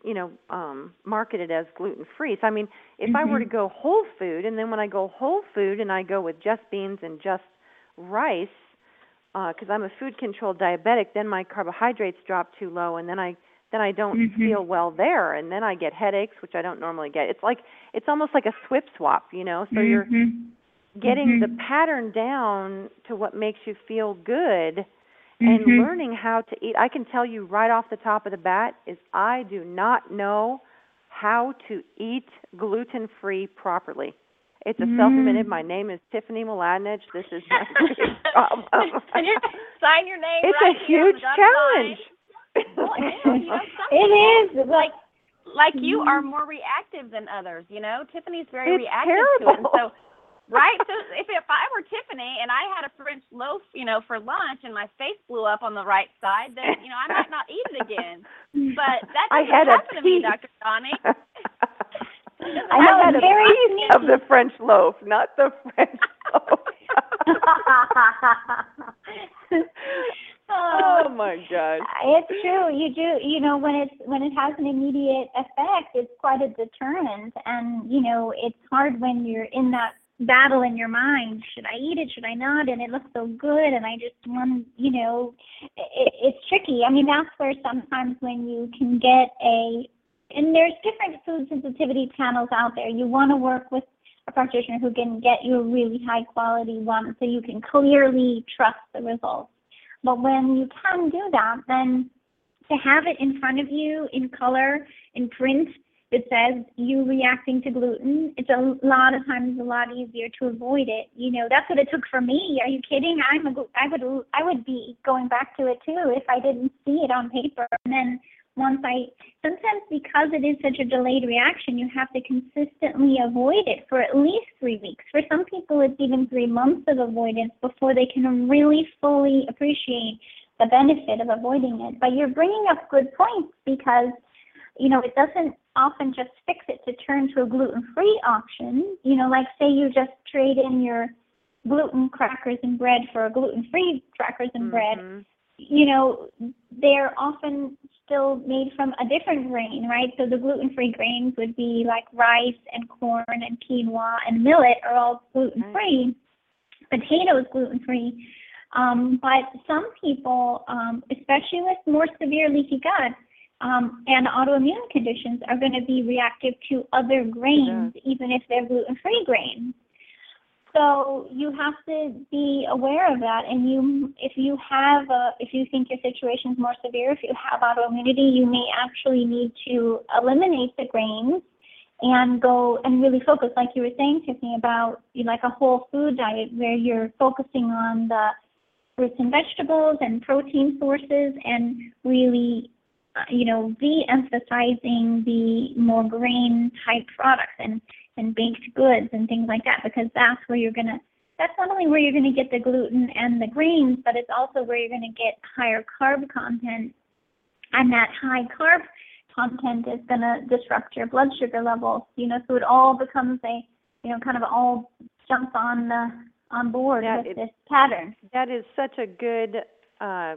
you know, um marketed as gluten-free. So I mean, if I were to go whole food and then when I go whole food and I go with just beans and just rice uh, because I'm a food controlled diabetic, then my carbohydrates drop too low, and then I then I don't Mhm. feel well there, and then I get headaches, which I don't normally get. It's like it's almost like a swip swap, you know. So you're Getting the Mhm. pattern down to what makes you feel good, and Mhm. learning how to eat. I can tell you right off the top of the bat is I do not know how to eat gluten free properly. It's a self admitted. Mm. My name is Tiffany Mladinich. This is my problem. and you sign your name it's right a here huge challenge. Well, it is, you know, some It people, is like like you are more reactive than others. You know, Tiffany's very It's reactive to it, terrible. so right. So if if I were Tiffany and I had a French loaf, you know, for lunch, and my face blew up on the right side, then you know I might not eat it again. But that I doesn't had a happen to me. Dr. Doni. I had a very piece of the French loaf, not the French loaf. Oh. oh my gosh. It's true. You do. You know, when it's when it has an immediate effect, it's quite a deterrent. And you know, it's hard when you're in that battle in your mind. Should I eat it? Should I not? And it looks so good, and I just want. You know, it, it's tricky. I mean, that's where sometimes when you can get a and there's different food sensitivity panels out there. You want to work with a practitioner who can get you a really high quality one so you can clearly trust the results. But when you can do that, then to have it in front of you in color, in print, that says you reacting to gluten, it's a lot of times a lot easier to avoid it. You know, that's what it took for me. Are you kidding? I'm a, I would I would be going back to it too if I didn't see it on paper. And then once I sometimes because it is such a delayed reaction, you have to consistently avoid it for at least three weeks. For some people, it's even three months of avoidance before they can really fully appreciate the benefit of avoiding it. But you're bringing up good points because you know, it doesn't often just fix it to turn to a gluten-free option. You know, like say you just trade in your gluten crackers and bread for a gluten-free crackers and Mm-hmm. bread. You know, they're often still made from a different grain, right? So the gluten-free grains would be like rice and corn and quinoa and millet are all gluten-free. Potatoes gluten-free. Um, but some people, um, especially with more severe leaky gut, um, and autoimmune conditions are going to be reactive to other grains, even if they're gluten-free grains. So you have to be aware of that. And you, if you have, a, if you think your situation is more severe, if you have autoimmunity, you may actually need to eliminate the grains and go and really focus, like you were saying, Tiffany, about like a whole food diet where you're focusing on the fruits and vegetables and protein sources and really you know, de-emphasizing the more grain type products and, and baked goods and things like that because that's where you're going to, that's not only where you're going to get the gluten and the grains, but it's also where you're going to get higher carb content. And that high carb content is going to disrupt your blood sugar levels, you know, so it all becomes a, you know, kind of all jumps on the, on board with it- this pattern. That is such a good, uh,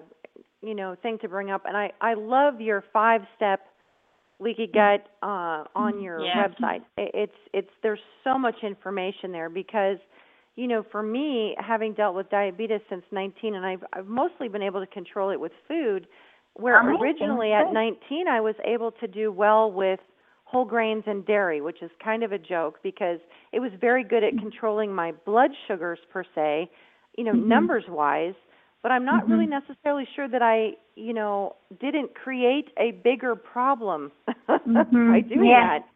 you know, thing to bring up, and I I love your five step leaky gut uh, on your Yeah. website. I- It's it's there's so much information there because, you know, for me, having dealt with diabetes since 19, and I've I've mostly been able to control it with food. Where Amazing. originally at 19 I was able to do well with whole grains and dairy, which is kind of a joke because it was very good at controlling my blood sugars per se, you know, Mhm. numbers wise, but I'm not Mhm. really necessarily sure that I, you know, didn't create a bigger problem Mhm. by doing Yeah. that.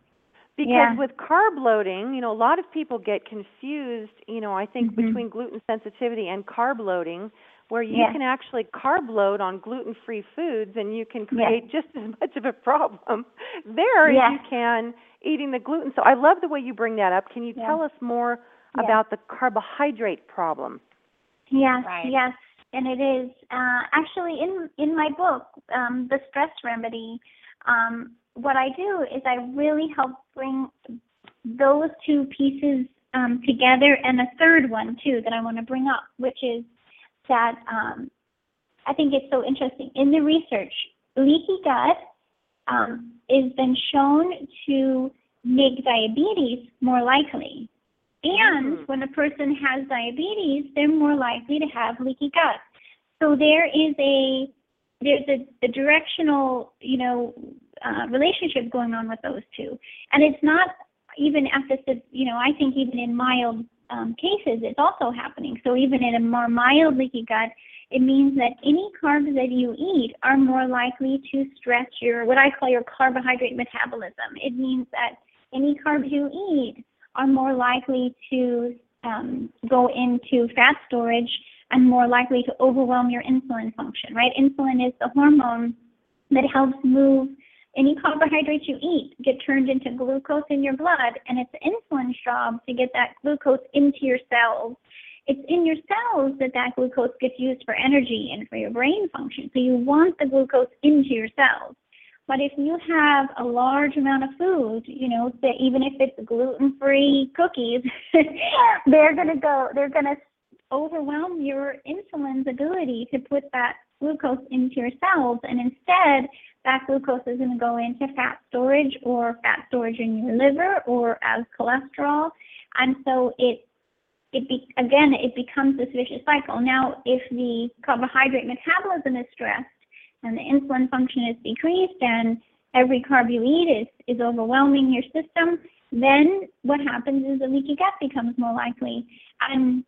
Because Yeah. with carb loading, you know, a lot of people get confused, you know, I think Mhm. between gluten sensitivity and carb loading, where you Yeah. can actually carb load on gluten-free foods and you can Yeah. create just as much of a problem there Yeah. as you can eating the gluten. So I love the way you bring that up. Can you Yeah. tell us more Yeah. about the carbohydrate problem? Yes, Right. yes, and it is uh, actually in in my book, um, the stress remedy. Um, what I do is I really help bring those two pieces um, together, and a third one too that I want to bring up, which is that um, I think it's so interesting in the research. Leaky gut um, has been shown to make diabetes more likely. And Mm. when a person has diabetes, they're more likely to have leaky gut. So there is a there's a, a directional, you know, uh, relationship going on with those two, and it's not even at the, you know, I think even in mild um, cases, it's also happening. So even in a more mild leaky gut, it means that any carbs that you eat are more likely to stretch your what I call your carbohydrate metabolism. It means that any carbs you eat are more likely to um, go into fat storage and more likely to overwhelm your insulin function, right? Insulin is the hormone that helps move any carbohydrates you eat get turned into glucose in your blood, and it's insulin's job to get that glucose into your cells. It's in your cells that that glucose gets used for energy and for your brain function. So you want the glucose into your cells. But if you have a large amount of food, you know, say even if it's gluten-free cookies, they're to go, they're to overwhelm your insulin's ability to put that glucose into your cells. And instead, that glucose is to go into fat storage or fat storage in your liver or as cholesterol. And so it it be, again, it becomes this vicious cycle. Now, if the carbohydrate metabolism is stressed and the insulin function is decreased and every carb you eat is, is overwhelming your system, then what happens is the leaky gut becomes more likely. And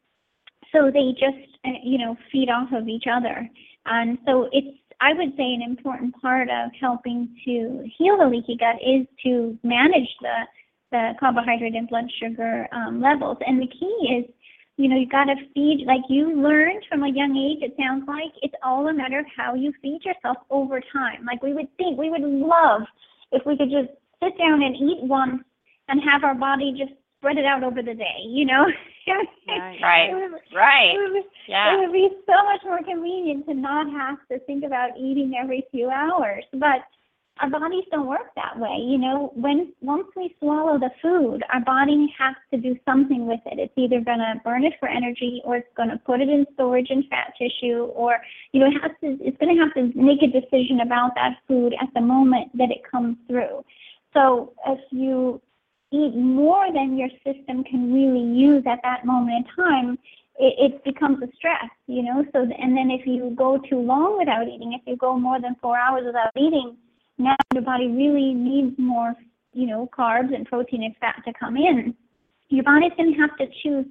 so they just, uh, you know, feed off of each other. And so it's, I would say, an important part of helping to heal the leaky gut is to manage the, the carbohydrate and blood sugar um, levels. And the key is you know, you got to feed, like you learned from a young age, it sounds like it's all a matter of how you feed yourself over time. Like we would think, we would love if we could just sit down and eat once and have our body just spread it out over the day, you know? Right. Right. Would- Right. it would- Yeah. It would be so much more convenient to not have to think about eating every few hours. But our bodies don't work that way. You know, when once we swallow the food, our body has to do something with it. It's either going to burn it for energy, or it's going to put it in storage in fat tissue, or you know, it has to. It's going to have to make a decision about that food at the moment that it comes through. So if you eat more than your system can really use at that moment in time, it, it becomes a stress, you know. So and then if you go too long without eating, if you go more than four hours without eating, now your body really needs more, you know, carbs and protein and fat to come in. Your body's going to have to choose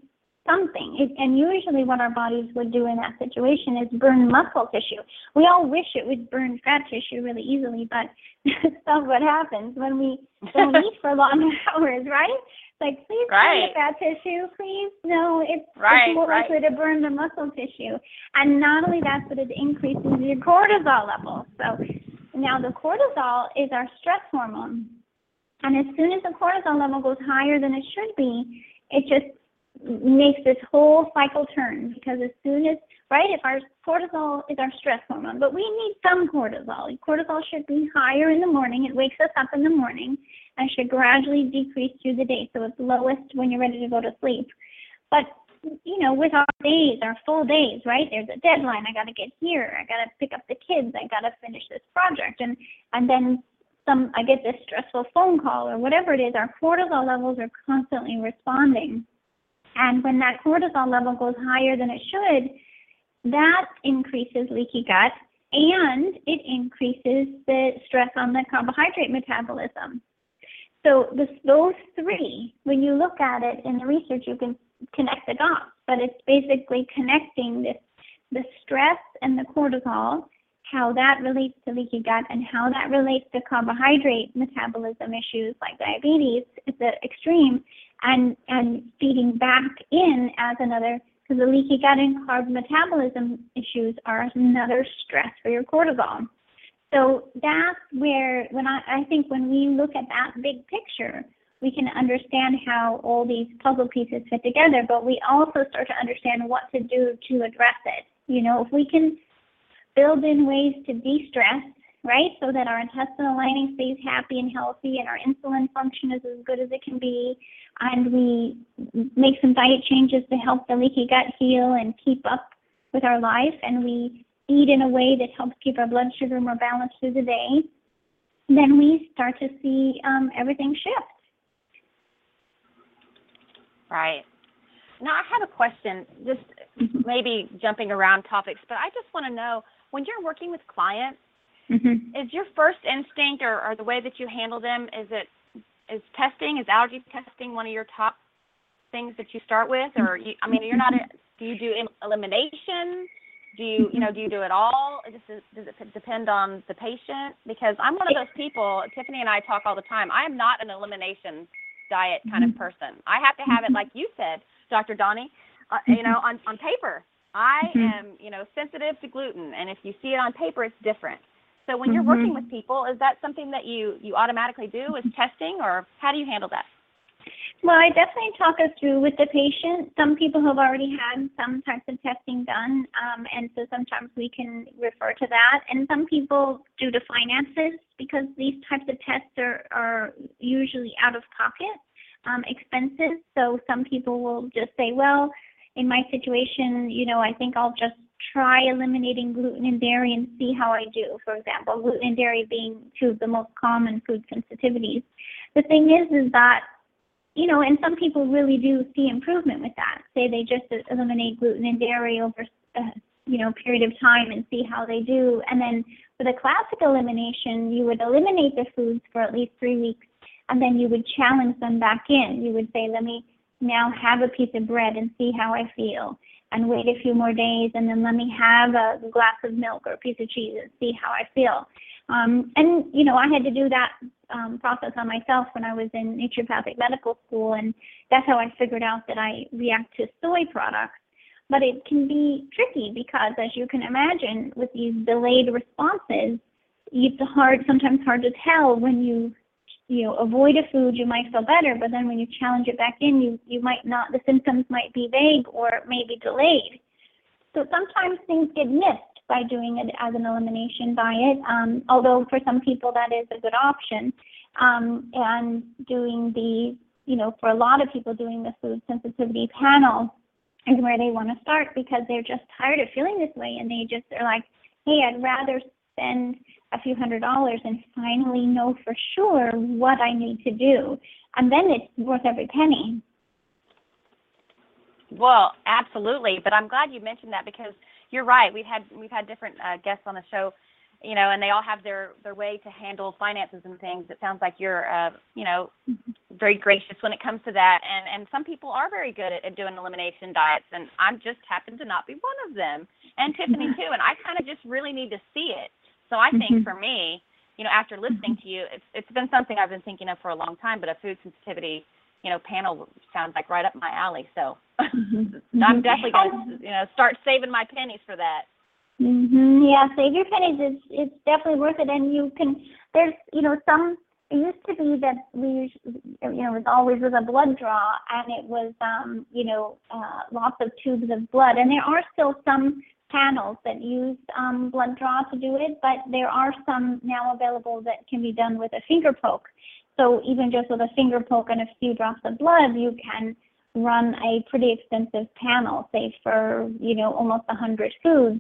something. It, and usually, what our bodies would do in that situation is burn muscle tissue. We all wish it would burn fat tissue really easily, but that's not what happens when we don't eat for long hours, right? Like, please burn Right. the fat tissue, please. No, it's, Right, it's more right. likely to burn the muscle tissue. And not only that, but it increases your cortisol levels. So now the cortisol is our stress hormone. And as soon as the cortisol level goes higher than it should be, it just makes this whole cycle turn. Because as soon as right if our cortisol is our stress hormone but we need some cortisol. Cortisol should be higher in the morning. It wakes us up in the morning and should gradually decrease through the day. So it's lowest when you're ready to go to sleep. But you know with our days our full days right? There's a deadline. I got to get here. I got to pick up the kids. I got to finish this project. And and then some i get this stressful phone call or whatever it is. Our cortisol levels are constantly responding. And when that cortisol level goes higher than it should, that increases leaky gut and it increases the stress on the carbohydrate metabolism. So this, those three, when you look at it in the research, you can connect the dots, but it's basically connecting this, the stress and the cortisol, how that relates to leaky gut and how that relates to carbohydrate metabolism issues like diabetes at the extreme and and feeding back in as another because the leaky gut and carb metabolism issues are another stress for your cortisol. So that's where when I, I think when we look at that big picture, we can understand how all these puzzle pieces fit together, but we also start to understand what to do to address it. You know, if we can build in ways to de-stress, right, so that our intestinal lining stays happy and healthy and our insulin function is as good as it can be, and we make some diet changes to help the leaky gut heal and keep up with our life, and we eat in a way that helps keep our blood sugar more balanced through the day, then we start to see um, everything shift. Right. Now I have a question, just maybe jumping around topics, but I just want to know when you're working with clients, Mm-hmm. is your first instinct or, or the way that you handle them is it is testing is allergy testing one of your top things that you start with or you, I mean you're not a, do you do elimination do you you know do you do it all it just does it depend on the patient because I'm one of those people Tiffany and I talk all the time I am not an elimination diet kind of person. I have to have it like you said Dr. Doni uh, you mm-hmm. know on on paper. I mm-hmm. am you know sensitive to gluten and if you see it on paper it's different. So when you're mm-hmm. working with people, is that something that you you automatically do is testing, or how do you handle that? Well, I definitely talk us through with the patient. Some people have already had some types of testing done, um, and so sometimes we can refer to that. And some people, due to finances, because these types of tests are, are usually out of pocket um, expenses, so some people will just say, well, in my situation, you know, I think I'll just try eliminating gluten and dairy and see how I do. For example, gluten and dairy being two of the most common food sensitivities. The thing is, is that you know, and some people really do see improvement with that. Say they just eliminate gluten and dairy over uh, you know, period of time and see how they do. And then for the classic elimination, you would eliminate the foods for at least three weeks, and then you would challenge them back in. You would say, let me now have a piece of bread and see how I feel and wait a few more days and then let me have a glass of milk or a piece of cheese and see how I feel. Um, and you know, I had to do that um, process on myself when I was in naturopathic medical school, and that's how I figured out that I react to soy products. But it can be tricky because, as you can imagine, with these delayed responses, it's hard sometimes hard to tell when you you know avoid a food you might feel better but then when you challenge it back in you you might not the symptoms might be vague or maybe delayed so sometimes things get missed by doing it as an elimination diet um, although for some people that is a good option um, and doing the you know for a lot of people doing the food sensitivity panel is where they want to start because they're just tired of feeling this way and they just are like hey i'd rather spend a few hundred dollars and finally know for sure what I need to do. And then it's worth every penny. Well, absolutely. But I'm glad you mentioned that because you're right. We've had we've had different uh, guests on the show, you know, and they all have their their way to handle finances and things. It sounds like you're, uh, you know, very gracious when it comes to that. And and some people are very good at, at doing elimination diets, and I'm just happen to not be one of them. And Tiffany too. And I kind of just really need to see it so I think Mhm. for me, you know, after listening to you, it's it's been something I've been thinking of for a long time. But a food sensitivity, you know, panel sounds like right up my alley. So Mhm. I'm definitely gonna, you know, start saving my pennies for that. hmm Yeah, save your pennies. It's it's definitely worth it, and you can. There's you know some. It used to be that we you know it was always with a blood draw, and it was um you know uh, lots of tubes of blood, and there are still some panels that use um, blood draw to do it, but there are some now available that can be done with a finger poke. So even just with a finger poke and a few drops of blood, you can run a pretty extensive panel, say for you know almost a hundred foods.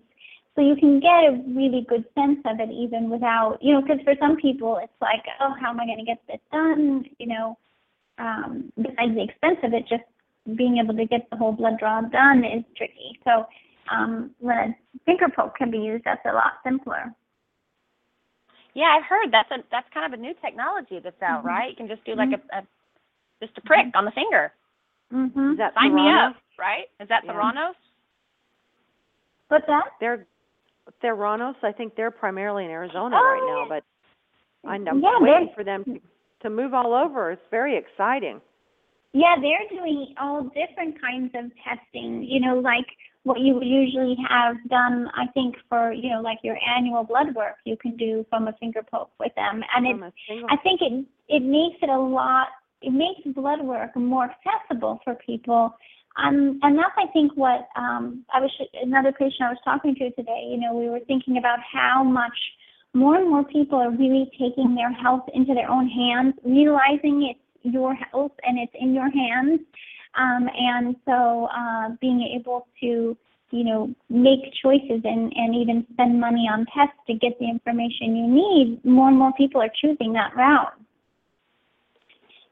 So you can get a really good sense of it even without, you know, because for some people it's like, oh, how am I going to get this done? You know, um, besides the expense of it, just being able to get the whole blood draw done is tricky. So um, when a finger poke can be used, that's a lot simpler. Yeah, I've heard that's a that's kind of a new technology that's out, Mhm. right? You can just do like a, a just a prick on the finger. Mm-hmm. Is that Sign me up, right? Is that Yeah. Theranos? What's that? They're Theranos. I think they're primarily in Arizona right Oh, now, but I'm, I'm yeah, waiting for them to, to move all over. It's very exciting. Yeah, they're doing all different kinds of testing, you know, like what you would usually have done, I think, for, you know, like your annual blood work, you can do from a finger poke with them. And it, From a single, I think it, it makes it a lot, it makes blood work more accessible for people. Um, and that's, I think, what um, I was, another patient I was talking to today, you know, we were thinking about how much more and more people are really taking their health into their own hands, realizing it's your health and it's in your hands. Um, and so uh, being able to, you know, make choices and, and even spend money on tests to get the information you need, more and more people are choosing that route.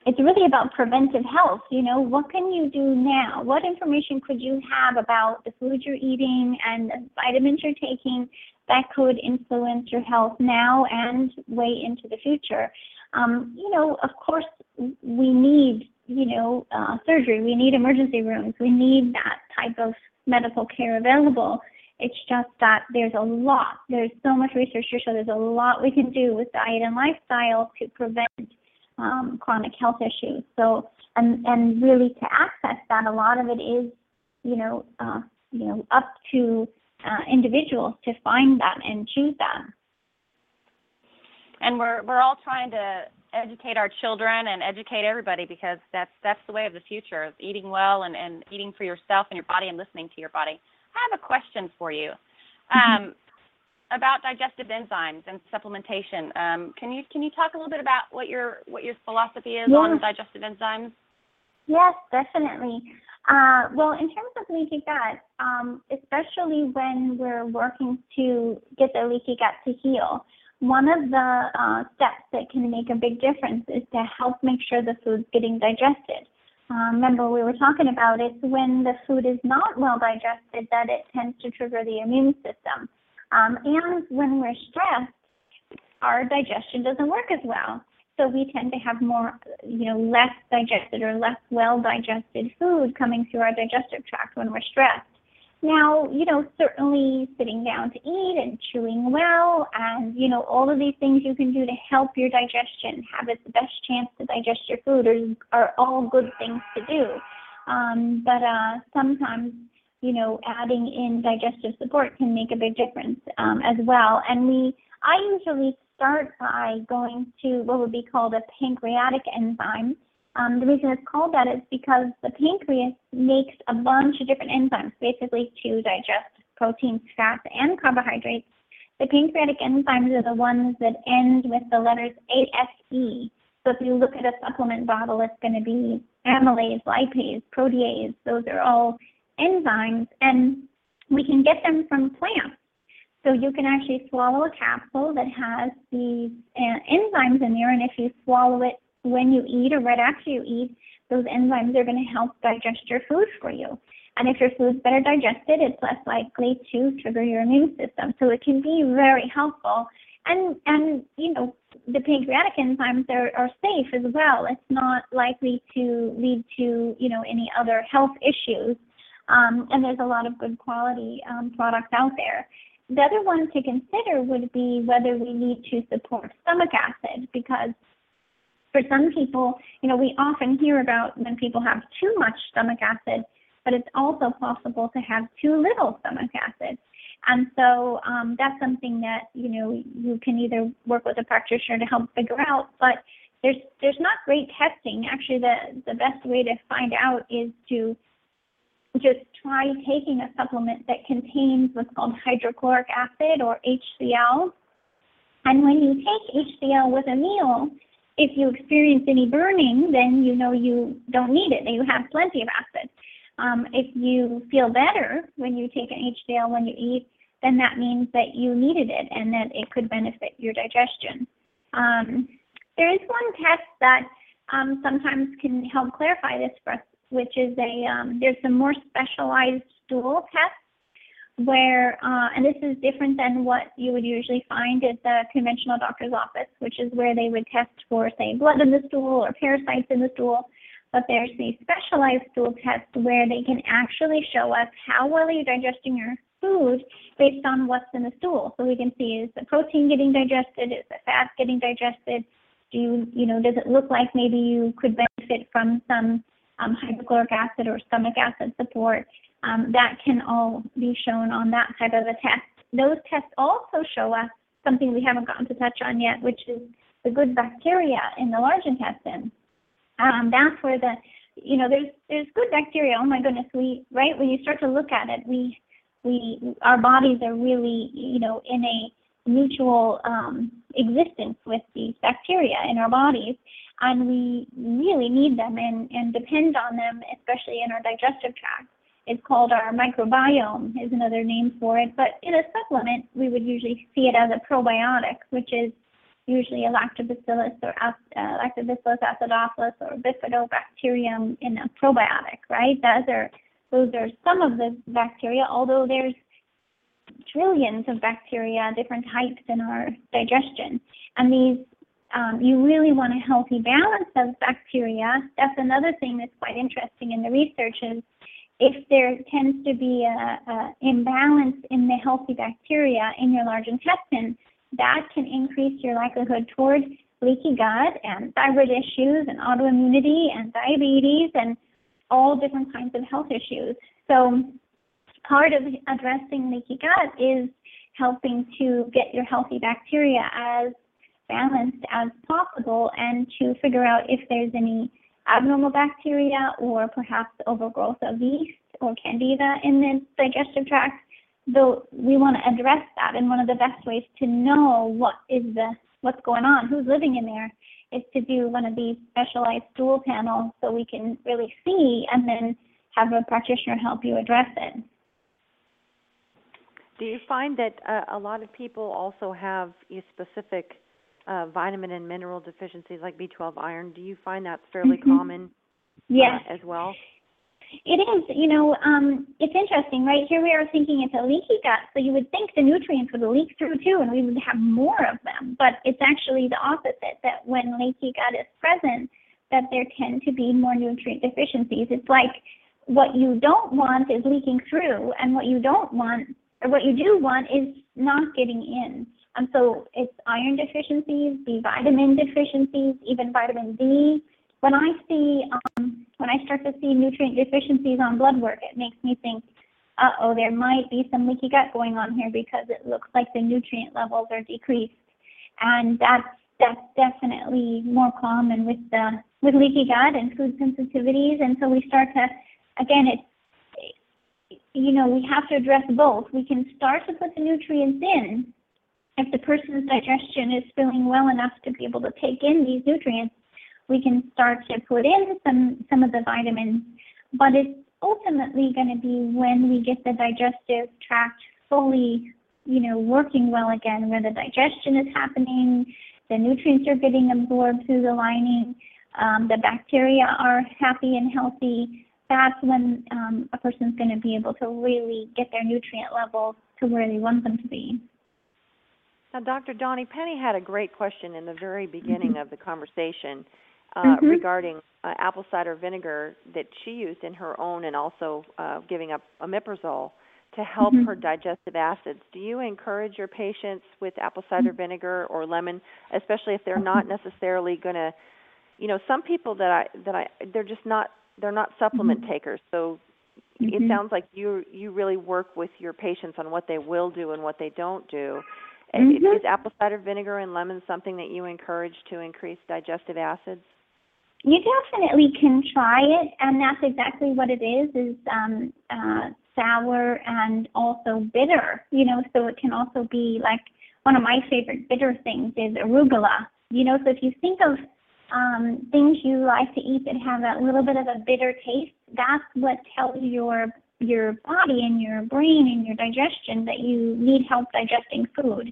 It's really about preventive health. You know, what can you do now? What information could you have about the food you're eating and the vitamins you're taking that could influence your health now and way into the future? Um, you know, of course, we need, you know, uh, surgery. We need emergency rooms. We need that type of medical care available. It's just that there's a lot. There's so much research to show there's a lot we can do with diet and lifestyle to prevent um, chronic health issues. So, and and really to access that, a lot of it is, you know, uh, you know, up to uh, individuals to find that and choose that. and we're we're all trying to educate our children and educate everybody because that's that's the way of the future of eating well and, and eating for yourself and your body and listening to your body. I have a question for you um, about digestive enzymes and supplementation. Um, can you can you talk a little bit about what your what your philosophy is on digestive enzymes? Yes, definitely. Uh, well, in terms of leaky gut, um, especially when we're working to get the leaky gut to heal, one of the uh, steps that can make a big difference is to help make sure the food's getting digested. um, remember we were talking about it's when the food is not well digested that it tends to trigger the immune system. Um, and when we're stressed, our digestion doesn't work as well. So we tend to have more, you know, less digested or less well digested food coming through our digestive tract when we're stressed. Now, you know, certainly sitting down to eat and chewing well and, you know, all of these things you can do to help your digestion have its best chance to digest your food are, are all good things to do. Um, but uh, sometimes, you know, adding in digestive support can make a big difference um, as well. And we, I usually start by going to what would be called a pancreatic enzyme. Um, the reason it's called that is because the pancreas makes a bunch of different enzymes, basically to digest proteins, fats, and carbohydrates. The pancreatic enzymes are the ones that end with the letters ASE. So if you look at a supplement bottle, it's going to be amylase, lipase, protease. Those are all enzymes, and we can get them from plants. So you can actually swallow a capsule that has these uh, enzymes in there, and if you swallow it when you eat or right after you eat, those enzymes are going to help digest your food for you. And if your food's better digested, it's less likely to trigger your immune system. So it can be very helpful. And and you know the pancreatic enzymes are, are safe as well. It's not likely to lead to you know any other health issues. Um, and there's a lot of good quality um, products out there. The other one to consider would be whether we need to support stomach acid because for some people, you know, we often hear about when people have too much stomach acid, but it's also possible to have too little stomach acid. And so um, that's something that you know you can either work with a practitioner to help figure out, but there's there's not great testing. Actually, the the best way to find out is to just try taking a supplement that contains what's called hydrochloric acid or HCl. And when you take HCl with a meal, if you experience any burning, then you know you don't need it, that you have plenty of acid. Um, if you feel better when you take an HCl when you eat, then that means that you needed it and that it could benefit your digestion. Um, there is one test that um, sometimes can help clarify this for us which is a um, there's a more specialized stool test where uh, and this is different than what you would usually find at the conventional doctor's office, which is where they would test for say blood in the stool or parasites in the stool. But there's the specialized stool test where they can actually show us how well are you digesting your food based on what's in the stool. So we can see is the protein getting digested, is the fat getting digested, do you, you know, does it look like maybe you could benefit from some um, hydrochloric acid or stomach acid support, um, that can all be shown on that type of a test. Those tests also show us something we haven't gotten to touch on yet, which is the good bacteria in the large intestine. Um, that's where the, you know, there's there's good bacteria. Oh my goodness, we right when you start to look at it, we we our bodies are really, you know, in a mutual um, existence with these bacteria in our bodies and we really need them and, and depend on them, especially in our digestive tract. It's called our microbiome is another name for it, but in a supplement, we would usually see it as a probiotic, which is usually a lactobacillus or uh, lactobacillus acidophilus or bifidobacterium in a probiotic, right? Those are those are some of the bacteria, although there's trillions of bacteria, different types in our digestion. And these um, you really want a healthy balance of bacteria. That's another thing that's quite interesting in the research is if there tends to be a, a imbalance in the healthy bacteria in your large intestine, that can increase your likelihood toward leaky gut and thyroid issues and autoimmunity and diabetes and all different kinds of health issues. So part of addressing leaky gut is helping to get your healthy bacteria as balanced as possible and to figure out if there's any abnormal bacteria or perhaps overgrowth of yeast or candida in the digestive tract. Though we want to address that, and one of the best ways to know what is the what's going on, who's living in there, is to do one of these specialized stool panels so we can really see and then have a practitioner help you address it. Do you find that uh, a lot of people also have a specific uh, vitamin and mineral deficiencies like B12 iron. Do you find that's fairly mm-hmm. common? Yes. uh, as well? It is, you know, um, it's interesting, right? Here we are thinking it's a leaky gut, so you would think the nutrients would leak through too, and we would have more of them. But it's actually the opposite. That when leaky gut is present, that there tend to be more nutrient deficiencies. It's like what you don't want is leaking through, and what you don't want, or what you do want, is not getting in. And so it's iron deficiencies, B vitamin deficiencies, even vitamin D. When I see, um, when I start to see nutrient deficiencies on blood work, it makes me think, uh-oh, there might be some leaky gut going on here because it looks like the nutrient levels are decreased. And that's that's definitely more common with the with leaky gut and food sensitivities. And so we start to, again, it's you know we have to address both. We can start to put the nutrients in if the person's digestion is feeling well enough to be able to take in these nutrients. We can start to put in some some of the vitamins, but it's ultimately going to be when we get the digestive tract fully, you know, working well again, where the digestion is happening, the nutrients are getting absorbed through the lining, um, the bacteria are happy and healthy. That's when um, a person's going to be able to really get their nutrient levels to where they want them to be. Now, Dr. Doni Penny had a great question in the very beginning Mm-hmm. of the conversation uh, Mhm. regarding uh, apple cider vinegar that she used in her own and also uh, giving up omeprazole to help Mhm. her digestive acids. Do you encourage your patients with apple cider Mm-hmm. vinegar or lemon, especially if they're not necessarily going to, you know, some people that I that I they're just not they're not supplement Mhm. takers. So it sounds like you you really work with your patients on what they will do and what they don't do. Mhm. Is apple cider vinegar and lemon something that you encourage to increase digestive acids? You definitely can try it, and that's exactly what it is, is um, uh, sour and also bitter, you know, so it can also be like one of my favorite bitter things is arugula, you know, so if you think of um, things you like to eat that have a little bit of a bitter taste, that's what tells your your body and your brain and your digestion that you need help digesting food.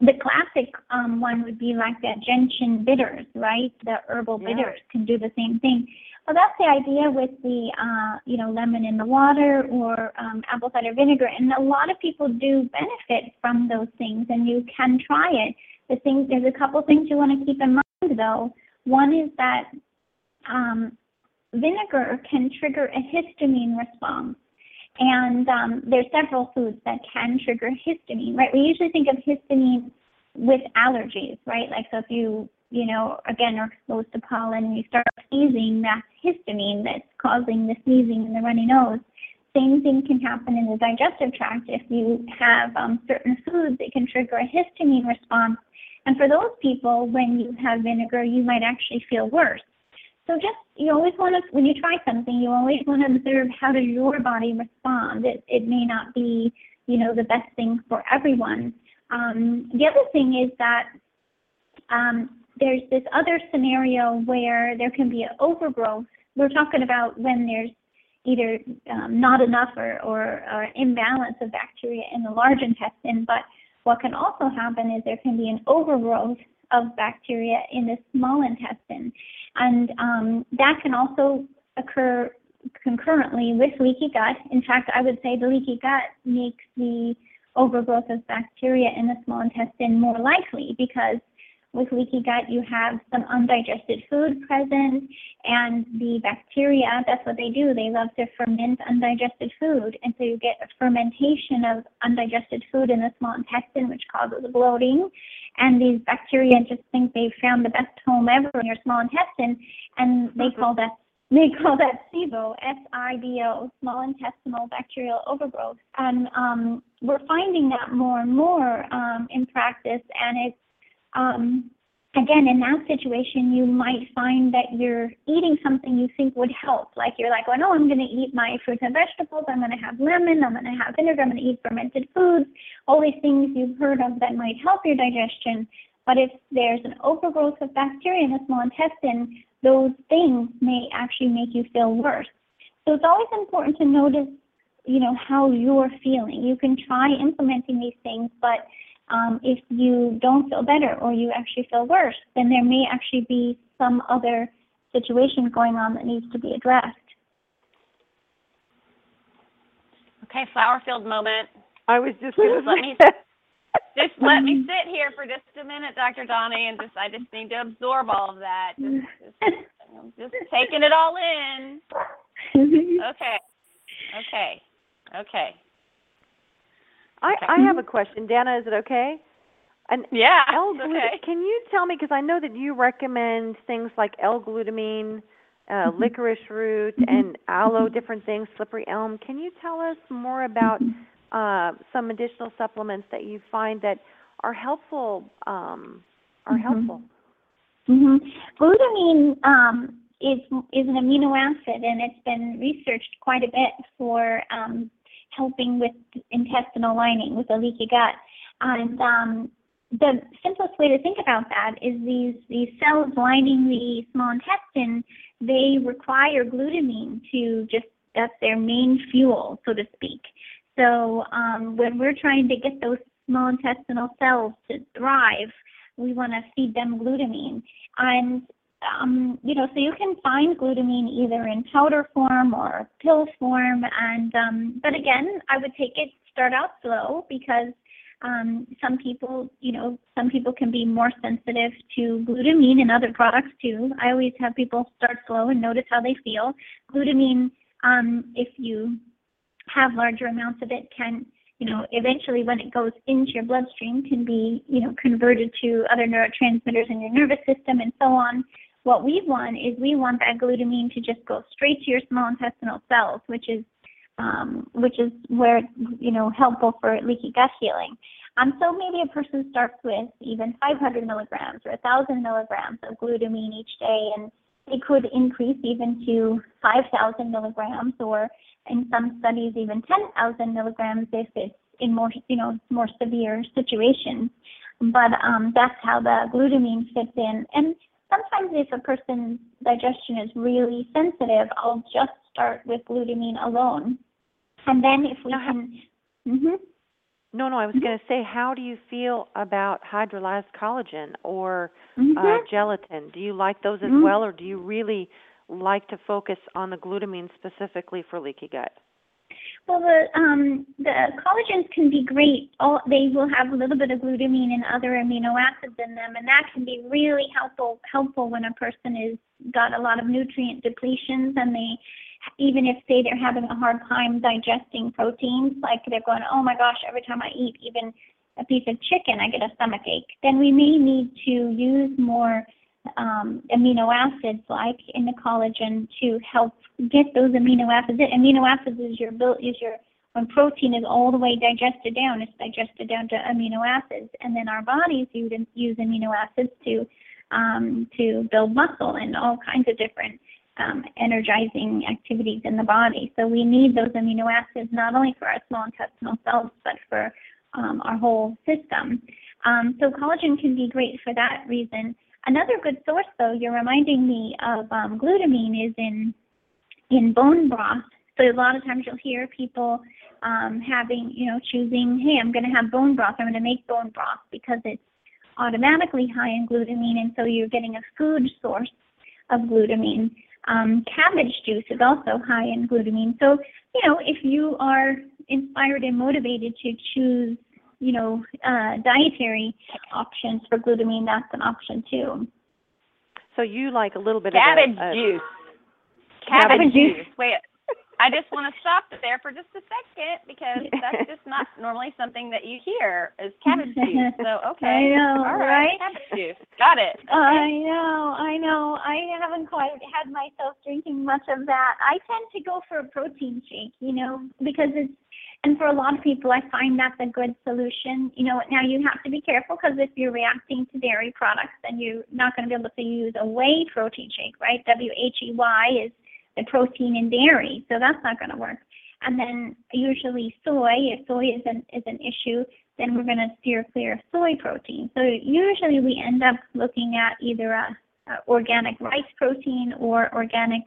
The classic um, one would be like that gentian bitters, right? The herbal Yeah. bitters can do the same thing. Well, that's the idea with the, uh, you know, lemon in the water or um, apple cider vinegar. And a lot of people do benefit from those things, and you can try it. The thing, there's a couple things you want to keep in mind, though. One is that um, vinegar can trigger a histamine response. And um, there's several foods that can trigger histamine, right? We usually think of histamine with allergies, right? Like, so if you, you know, again, are exposed to pollen and you start sneezing, that's histamine that's causing the sneezing and the runny nose. Same thing can happen in the digestive tract. If you have um, certain foods, it can trigger a histamine response. And for those people, when you have vinegar, you might actually feel worse. So just you always want to when you try something, you always want to observe how does your body respond. It it may not be you know the best thing for everyone. Um, the other thing is that um, there's this other scenario where there can be an overgrowth. We're talking about when there's either um, not enough or, or, or imbalance of bacteria in the large intestine, but what can also happen is there can be an overgrowth of bacteria in the small intestine. And um, that can also occur concurrently with leaky gut. In fact, I would say the leaky gut makes the overgrowth of bacteria in the small intestine more likely because with leaky gut you have some undigested food present and the bacteria that's what they do they love to ferment undigested food and so you get a fermentation of undigested food in the small intestine which causes bloating and these bacteria just think they've found the best home ever in your small intestine and they call that they call that SIBO, S-I-B-O, small intestinal bacterial overgrowth. And um, we're finding that more and more um, in practice. And it's, um, again, in that situation, you might find that you're eating something you think would help. Like you're like, oh no, I'm going to eat my fruits and vegetables. I'm going to have lemon. I'm going to have vinegar. I'm going to eat fermented foods. All these things you've heard of that might help your digestion. But if there's an overgrowth of bacteria in the small intestine, those things may actually make you feel worse. So it's always important to notice, you know, how you're feeling. You can try implementing these things, but um, if you don't feel better or you actually feel worse, then there may actually be some other situation going on that needs to be addressed. Okay, flower field moment. I was just going to Let me- Just let me sit here for just a minute, Dr. Doni, and just I just need to absorb all of that. Just, just, I'm just taking it all in. Okay. Okay. Okay. I. I have a question. Danna, is it okay? And Yeah. Okay. Can you tell me, because I know that you recommend things like L-glutamine, uh, Mhm. licorice root, Mhm. and aloe, different things, slippery elm. Can you tell us more about uh, some additional supplements that you find that are helpful? Um, are Mhm. helpful. hmm Glutamine um, is is an amino acid, and it's been researched quite a bit for um, helping with intestinal lining, with a leaky gut. And um, the simplest way to think about that is these these cells lining the small intestine, they require glutamine to just that's their main fuel, so to speak. So um, when we're trying to get those small intestinal cells to thrive, we want to feed them glutamine. And um, you know, so you can find glutamine either in powder form or pill form. And um, but again, I would take it start out slow because um, some people, you know, some people can be more sensitive to glutamine and other products too. I always have people start slow and notice how they feel. Glutamine, um, if you have larger amounts of it, can you know, eventually when it goes into your bloodstream can be, you know, converted to other neurotransmitters in your nervous system and so on. What we want is we want that glutamine to just go straight to your small intestinal cells, which is um, which is where you know helpful for leaky gut healing. Um, so maybe a person starts with even 500 milligrams or 1,000 milligrams of glutamine each day, and they could increase even to 5,000 milligrams, or in some studies even 10,000 milligrams if it's in more you know more severe situations. But um, that's how the glutamine fits in. And sometimes if a person's digestion is really sensitive, I'll just start with glutamine alone. And then if we Now, can, hmm No, no, I was Mhm. going to say, how do you feel about hydrolyzed collagen or hmm uh, gelatin? Do you like those as Mhm. well, or do you really like to focus on the glutamine specifically for leaky gut? Well, the um, the collagens can be great. All they will have a little bit of glutamine and other amino acids in them, and that can be really helpful helpful when a person is got a lot of nutrient depletions, and they even if say they're having a hard time digesting proteins, like they're going, oh my gosh, every time I eat even a piece of chicken, I get a stomach ache. Then we may need to use more um, amino acids like in the collagen to help get those amino acids. in. Amino acids is your built is your when protein is all the way digested down, it's digested down to amino acids, and then our bodies use use amino acids to um, to build muscle and all kinds of different um, energizing activities in the body. So we need those amino acids not only for our small intestinal cells, but for um, our whole system. Um, so collagen can be great for that reason. Another good source, though, you're reminding me of um, glutamine is in in bone broth. So a lot of times you'll hear people um, having, you know, choosing, hey, I'm going to have bone broth. I'm going to make bone broth because it's automatically high in glutamine, and so you're getting a food source of glutamine. Um, cabbage juice is also high in glutamine. So, you know, if you are inspired and motivated to choose, you know, uh, dietary options for glutamine, that's an option too. So you like a little bit Cabbage of a, a juice. Cabbage Cabbage juice. juice. Wait, I just want to stop there for just a second because that's just not normally something that you hear is cabbage juice. So okay, I know, all right? cabbage juice. Got it. Okay. I know, I know. I haven't quite had myself drinking much of that. I tend to go for a protein shake, you know, because it's, and for a lot of people, I find that's a good solution. You know, now you have to be careful because if you're reacting to dairy products, then you're not going to be able to use a whey protein shake, right? W H E Y is the protein in dairy, so that's not going to work. And then usually soy, if soy is an is an issue, then we're going to steer clear of soy protein. So usually we end up looking at either a, a organic rice protein or organic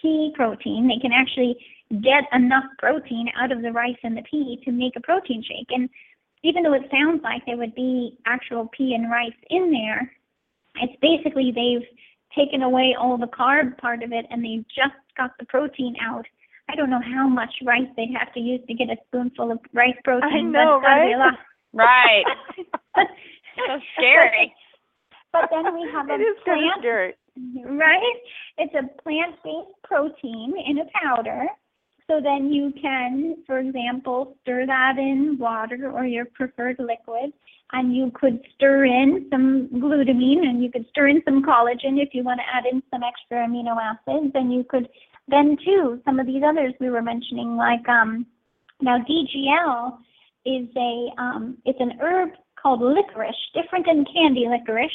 pea protein. They can actually get enough protein out of the rice and the pea to make a protein shake. And even though it sounds like there would be actual pea and rice in there, it's basically they've taken away all the carb part of it and they just got the protein out. I don't know how much rice they'd have to use to get a spoonful of rice protein. I know, but it's gotta be right? Right. so scary. But then we have a it is plant scary. right? It's a plant-based protein in a powder. So then you can, for example, stir that in water or your preferred liquid, and you could stir in some glutamine, and you could stir in some collagen if you want to add in some extra amino acids, and you could then too some of these others we were mentioning, like um, now DGL is a um, it's an herb called licorice, different than candy licorice.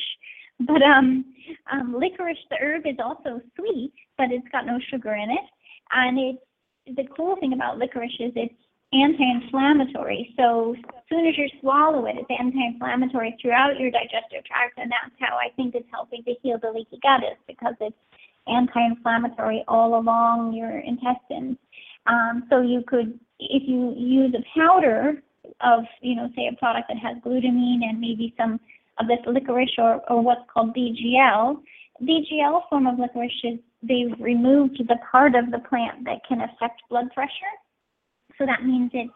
But um, um, licorice, the herb is also sweet, but it's got no sugar in it. And it's the cool thing about licorice is it's anti-inflammatory. So as soon as you swallow it, it's anti-inflammatory throughout your digestive tract, and that's how I think it's helping to heal the leaky gut is because it's anti-inflammatory all along your intestines. Um, so you could, if you use a powder of, you know, say a product that has glutamine and maybe some of this licorice or, or what's called DGL. DGL form of licorice is they've removed the part of the plant that can affect blood pressure. So that means it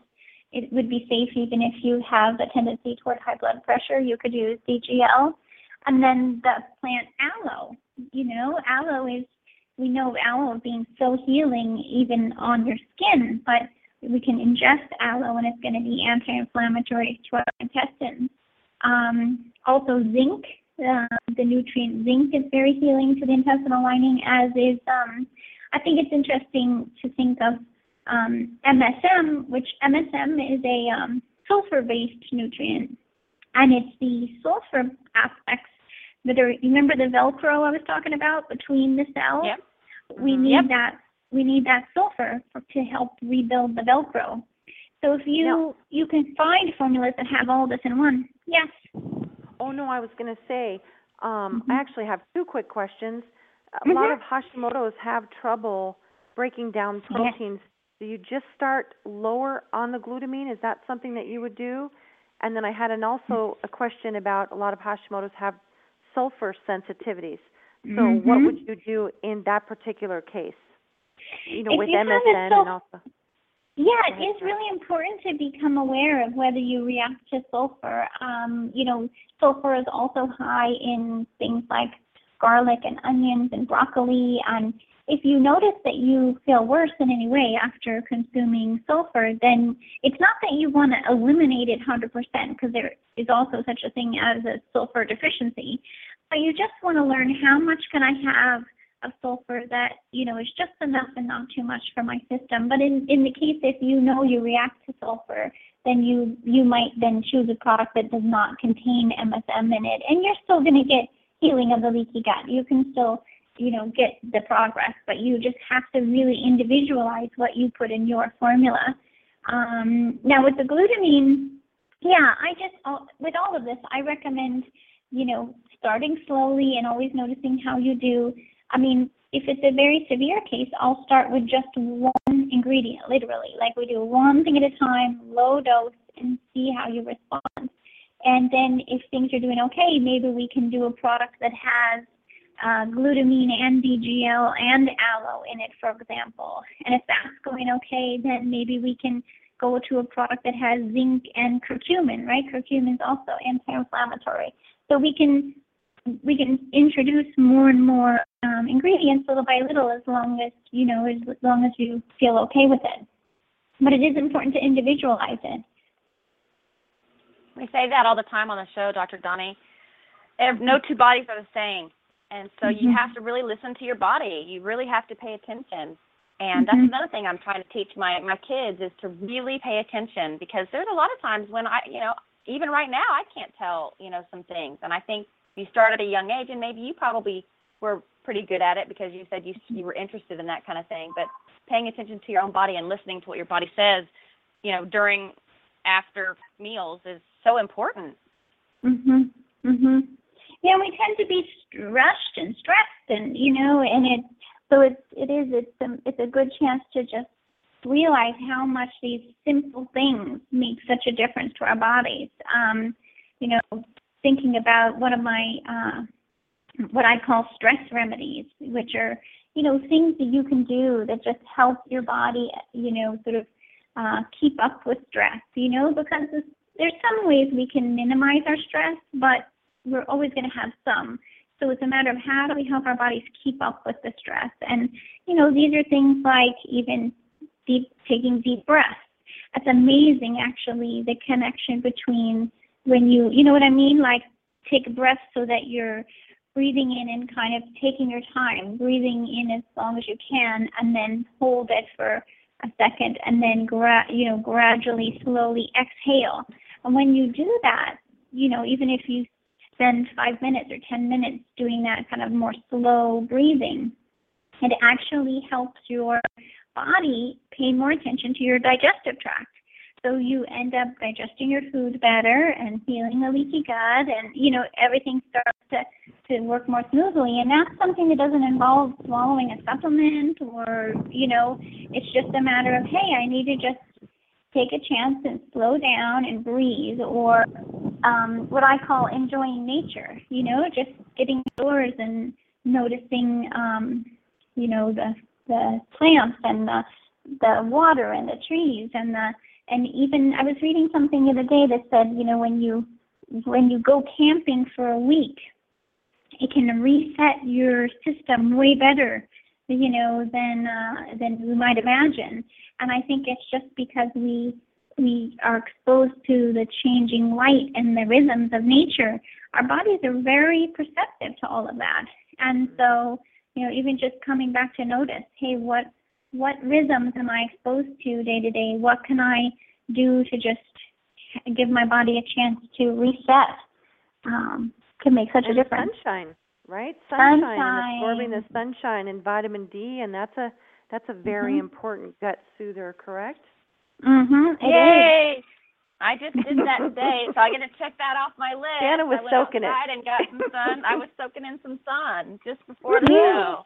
it would be safe even if you have a tendency toward high blood pressure. You could use DGL, and then the plant aloe. You know, aloe is we know aloe being so healing even on your skin, but we can ingest aloe and it's going to be anti-inflammatory to our intestines. Um, also, zinc, uh, the nutrient zinc is very healing to the intestinal lining, as is, um, I think it's interesting to think of um, MSM, which MSM is a um, sulfur-based nutrient, and it's the sulfur aspects that are. Remember the Velcro I was talking about between the cells? Yep. We Mhm. need Yep. that. We need that sulfur for, to help rebuild the Velcro. So if you Now- you can find formulas that have all this in one, yes. Oh no, I was going to say, um. I actually have two quick questions. A lot Mhm. of Hashimoto's have trouble breaking down proteins. Do you just start lower on the glutamine? Is that something that you would do? And then I had an also a question about a lot of Hashimoto's have sulfur sensitivities. So what Mhm. would you do in that particular case? You know, If with you have a MSM sul- and also. Yeah, it is really important to become aware of whether you react to sulfur. Um, you know, sulfur is also high in things like garlic and onions and broccoli. And if you notice that you feel worse in any way after consuming sulfur, then it's not that you want to eliminate it 100% because there is also such a thing as a sulfur deficiency. But you just want to learn how much can I have of sulfur that you know is just enough and not too much for my system. But in in the case if you know you react to sulfur, then you you might then choose a product that does not contain MSM in it, and you're still going to get healing of the leaky gut. You can still you know get the progress, but you just have to really individualize what you put in your formula. Um, now with the glutamine, yeah, I just with all of this, I recommend you know starting slowly and always noticing how you do. I mean, if it's a very severe case, I'll start with just one ingredient, literally. Like we do one thing at a time, low dose, and see how you respond. And then if things are doing okay, maybe we can do a product that has uh, glutamine and DGL and aloe in it, for example. And if that's going okay, then maybe we can go to a product that has zinc and curcumin, right? Curcumin is also anti-inflammatory. So we can we can introduce more and more um, ingredients little by little as long as you know as long as you feel okay with it but it is important to individualize it We say that all the time on the show, Dr. Doni. No two bodies are the same. And so you Mhm. have to really listen to your body. You really have to pay attention. And that's Mhm. another thing I'm trying to teach my, my kids is to really pay attention because there's a lot of times when I, you know, even right now I can't tell, you know, some things. And I think you start at a young age and maybe you probably were pretty good at it because you said you you were interested in that kind of thing, but paying attention to your own body and listening to what your body says, you know, during after meals is so important. mhm mhm yeah we tend to be rushed and stressed and you know and it so it's it is it's a, it's a good chance to just realize how much these simple things make such a difference to our bodies. Um you know thinking about one of my uh what I call stress remedies, which are, you know, things that you can do that just help your body, you know, sort of uh, keep up with stress, you know, because there's some ways we can minimize our stress, but we're always going to have some. So it's a matter of how do we help our bodies keep up with the stress. And, you know, these are things like even deep, taking deep breaths. That's amazing, actually, the connection between when you, you know what I mean? Like take a breath so that you're breathing in and kind of taking your time, breathing in as long as you can, and then hold it for a second, and then gra- you know gradually, slowly exhale. And when you do that, you know even if you spend five minutes or ten minutes doing that kind of more slow breathing, it actually helps your body pay more attention to your digestive tract. So you end up digesting your food better and healing the leaky gut and you know everything starts to, to work more smoothly. And that's something that doesn't involve swallowing a supplement or you know it's just a matter of hey I need to just take a chance and slow down and breathe or um, what I call enjoying nature you know just getting outdoors and noticing um, you know the the plants and the the water and the trees and the and even I was reading something the other day that said, you know, when you when you go camping for a week, it can reset your system way better, you know, than uh, than you might imagine. And I think it's just because we we are exposed to the changing light and the rhythms of nature. Our bodies are very perceptive to all of that. And so, you know, even just coming back to notice, hey, what what rhythms am I exposed to day to day? What can I do to just give my body a chance to reset? Um, can make such and a difference. Sunshine, right? Sunshine, Sunshine. absorbing the sunshine and vitamin D, and that's a that's a very Mhm. important gut soother, correct? Mhm. it is. Yay! I just did that today, so I get to check that off my list. Shanna was I went soaking it. outside and got some sun. I was soaking in some sun just before the Woohoo. show.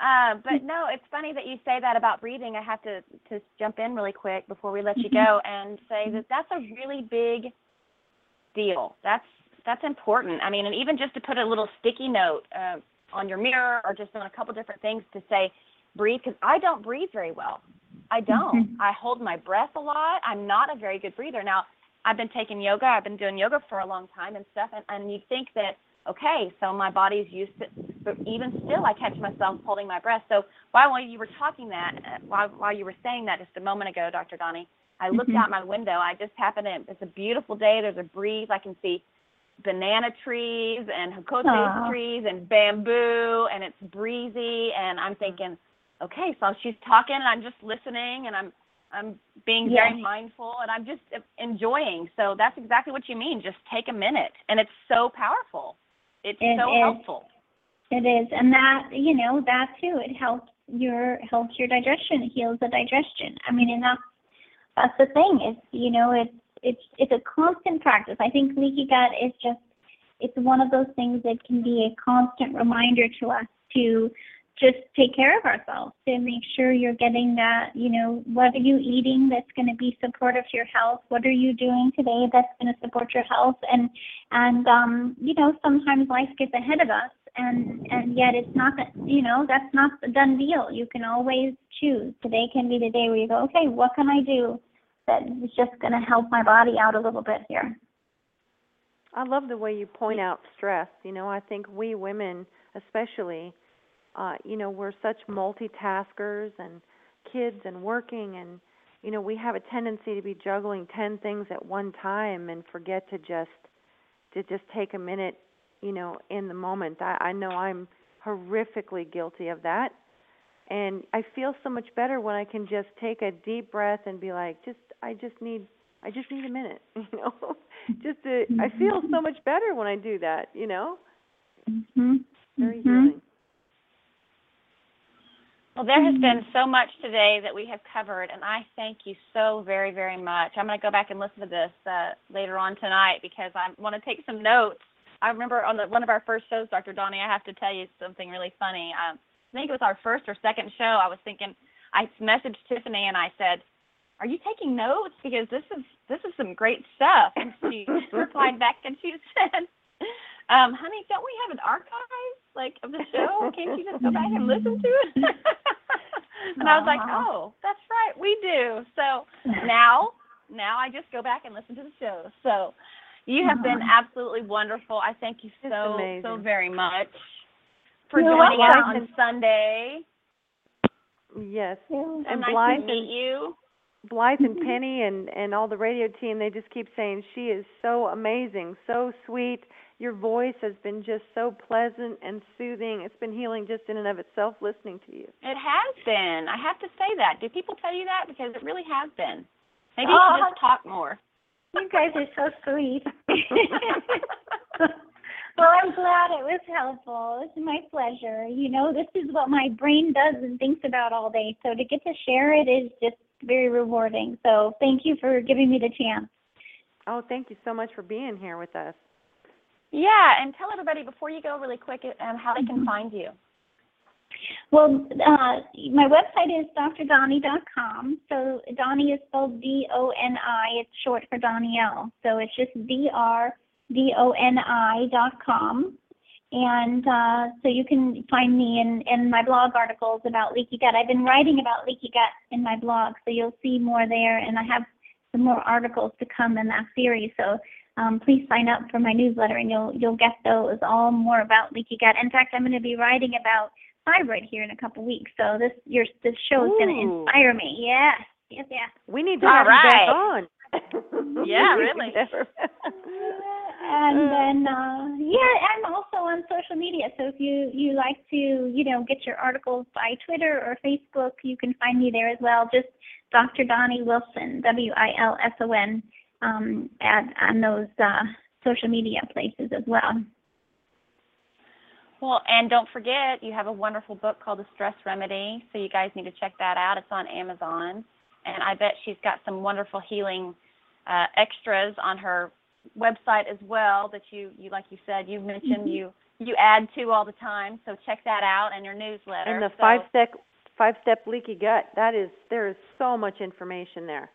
Uh, but no, it's funny that you say that about breathing. I have to to jump in really quick before we let you go and say that that's a really big deal. That's that's important. I mean, and even just to put a little sticky note uh, on your mirror or just on a couple different things to say breathe because I don't breathe very well. I don't. I hold my breath a lot. I'm not a very good breather. Now, I've been taking yoga. I've been doing yoga for a long time and stuff. And, and you think that, okay, so my body's used to, but even still, I catch myself holding my breath. So while, while you were talking that, while, while you were saying that just a moment ago, Dr. Doni, I looked Mhm. out my window. I just happened to, it's a beautiful day. There's a breeze. I can see banana trees and jocote trees and bamboo and it's breezy and I'm thinking, okay, so she's talking and I'm just listening and I'm I'm being very mindful and I'm just enjoying. So that's exactly what you mean. Just take a minute and it's so powerful. It's It so is. helpful. It is, and that you know that too. It helps your helps your digestion. It heals the digestion. I mean, and that's that's the thing. It's you know it's it's it's a constant practice. I think leaky gut is just it's one of those things that can be a constant reminder to us to just take care of ourselves to make sure you're getting that you know what are you eating that's going to be supportive to your health? What are you doing today that's going to support your health? And and um you know sometimes life gets ahead of us and and yet it's not that you know that's not the done deal. You can always choose. Today can be the day where you go okay what can i do that is just going to help my body out a little bit here? I love the way you point out stress. You know, I think we women, especially, uh, you know, we're such multitaskers and kids and working and you know, we have a tendency to be juggling 10 things at one time and forget to just to just take a minute, you know, in the moment. I I know I'm horrifically guilty of that. And I feel so much better when I can just take a deep breath and be like, just I just need I just need a minute, you know. just to I feel so much better when I do that, you know. mhm Very Mhm. healing. Well, there has been so much today that we have covered, and I thank you so very, very much. I'm going to go back and listen to this uh, later on tonight because I want to take some notes. I remember on the, one of our first shows, Dr. Doni, I have to tell you something really funny. Um, I think it was our first or second show. I was thinking, I messaged Tiffany and I said, "Are you taking notes? Because this is this is some great stuff." And she replied back and she said, um, honey, don't we have an archive like of the show? Can't you just go back and listen to it? and I was like, oh, that's right, we do. So now, now I just go back and listen to the show. So you have been absolutely wonderful. I thank you so so very much for You're joining us on Sunday. Yes. So And nice Blythe to meet you. Blythe and Penny and and all the radio team, they just keep saying she is so amazing, so sweet. Your voice has been just so pleasant and soothing. It's been healing just in and of itself listening to you. It has been. I have to say that. Do people tell you that? Because it really has been. Maybe you Oh. should just talk more. You guys are so sweet. well, I'm glad it was helpful. It's my pleasure. You know, this is what my brain does and thinks about all day. So to get to share it is just very rewarding. So thank you for giving me the chance. Oh, thank you so much for being here with us. Yeah, and tell everybody before you go really quick um, how they can find you. Well, uh, my website is drdoni.com. So Doni is spelled D-O-N-I. It's short for Donielle. So it's just D-R-D-O-N-I dot com. And uh, so you can find me in, in my blog articles about leaky gut. I've been writing about leaky gut in my blog, so you'll see more there. And I have some more articles to come in that series. So um, please sign up for my newsletter, and you'll you'll get those all more about leaky gut. In fact, I'm going to be writing about thyroid here in a couple weeks. So this your this show is going to inspire me. Yes, yes, yes. We need to All have you right. back on. Yeah, really. never- And then uh, yeah, I'm also on social media. So if you you like to you know get your articles by Twitter or Facebook, you can find me there as well. Just Dr. Doni Wilson, W I L S O N, um, at on those uh, social media places as well. Well, and don't forget, you have a wonderful book called The Stress Remedy, so you guys need to check that out. It's on Amazon, and I bet she's got some wonderful healing uh, extras on her website as well that you, you like you said, you mentioned you you add to all the time. So check that out and your newsletter. and the So- five step five step leaky gut, that is there is so much information there.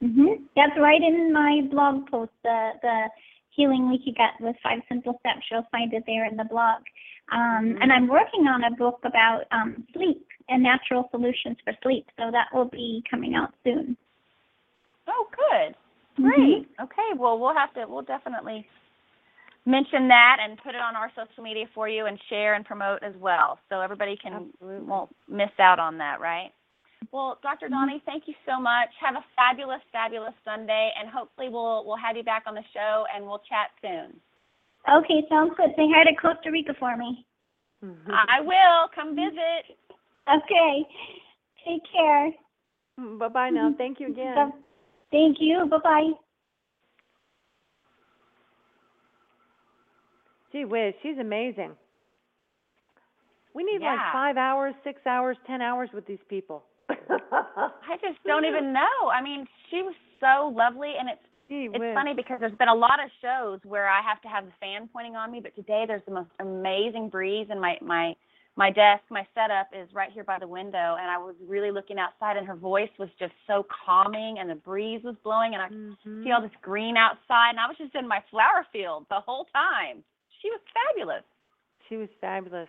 Hmm That's right in my blog post, the the healing leaky gut with five simple steps. You'll find it there in the blog. Um, Mhm. And I'm working on a book about um, sleep and natural solutions for sleep, so that will be coming out soon. Oh, good. Mhm. Great. Okay. Well, we'll have to. We'll definitely mention that and put it on our social media for you and share and promote as well, so everybody can Absolutely. won't miss out on that. Right. Well, Dr. Mm-hmm. Doni, thank you so much. Have a fabulous, fabulous Sunday, and hopefully we'll we'll have you back on the show and we'll chat soon. Okay, sounds good. Say hi to Costa Rica for me. Mhm. I will come mm-hmm. visit. Okay. Take care. Mm, bye bye now. Mm-hmm. Thank you again. Thank you. Bye bye. Gee whiz, she's amazing. We need Yeah. like five hours, six hours, ten hours with these people. I just don't even know. I mean, she was so lovely, and it's Gee it's whiz. funny because there's been a lot of shows where I have to have the fan pointing on me, but today there's the most amazing breeze and my my my desk, my setup is right here by the window and I was really looking outside and her voice was just so calming and the breeze was blowing and I Mhm. see all this green outside and I was just in my flower field the whole time. She was fabulous. She was fabulous.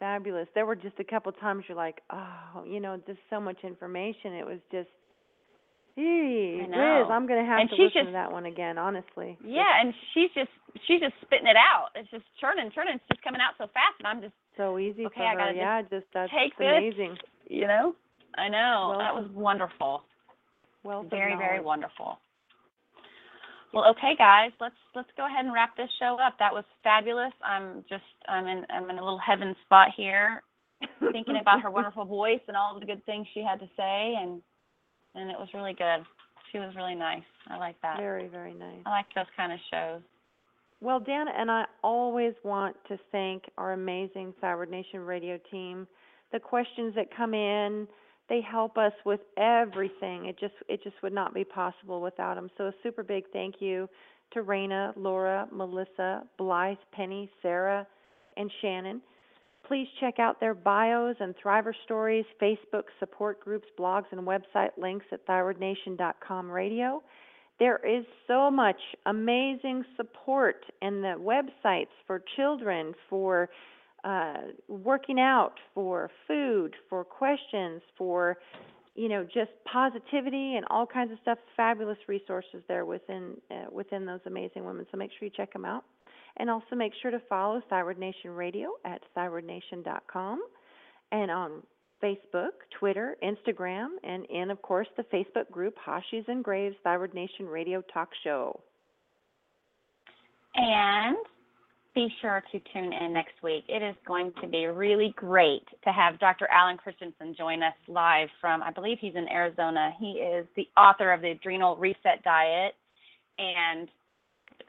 Fabulous. There were just a couple times you're like, oh, you know, just so much information. It was just, gee know. I'm going to have And to listen to that one again, honestly. Yeah, and she's just she's just spitting it out. It's just churning, churning. It's just coming out so fast and I'm just So easy Okay, for I gotta just yeah, just that's take this. amazing. you know? I know. Well, that was wonderful. Well, very very wonderful well okay guys let's let's go ahead and wrap this show up. That was fabulous. I'm just i'm in i'm in a little heaven spot here thinking about her wonderful voice and all the good things she had to say and and it was really good. She was really nice. I like that. Very, very nice. i like those kind of shows. Well, Danna and I always want to thank our amazing Thyroid Nation radio team. The questions that come in, they help us with everything. It just it just would not be possible without them. So a super big thank you to Raina, Laura, Melissa, Blythe, Penny, Sarah, and Shannon. Please check out their bios and Thriver stories, Facebook support groups, blogs, and website links at thyroidnation.com radio. There is so much amazing support in the websites for children, for uh, working out, for food, for questions, for you know just positivity and all kinds of stuff. Fabulous resources there within uh, within those amazing women. So make sure you check them out, and also make sure to follow Thyroid Nation Radio at thyroidnation.com, and on Facebook, Twitter, Instagram, and in, of course, the Facebook group Hashis and Graves Thyroid Nation Radio Talk Show. And be sure to tune in next week. It is going to be really great to have Dr. Alan Christianson join us live from, I believe he's in Arizona. He is the author of the Adrenal Reset Diet and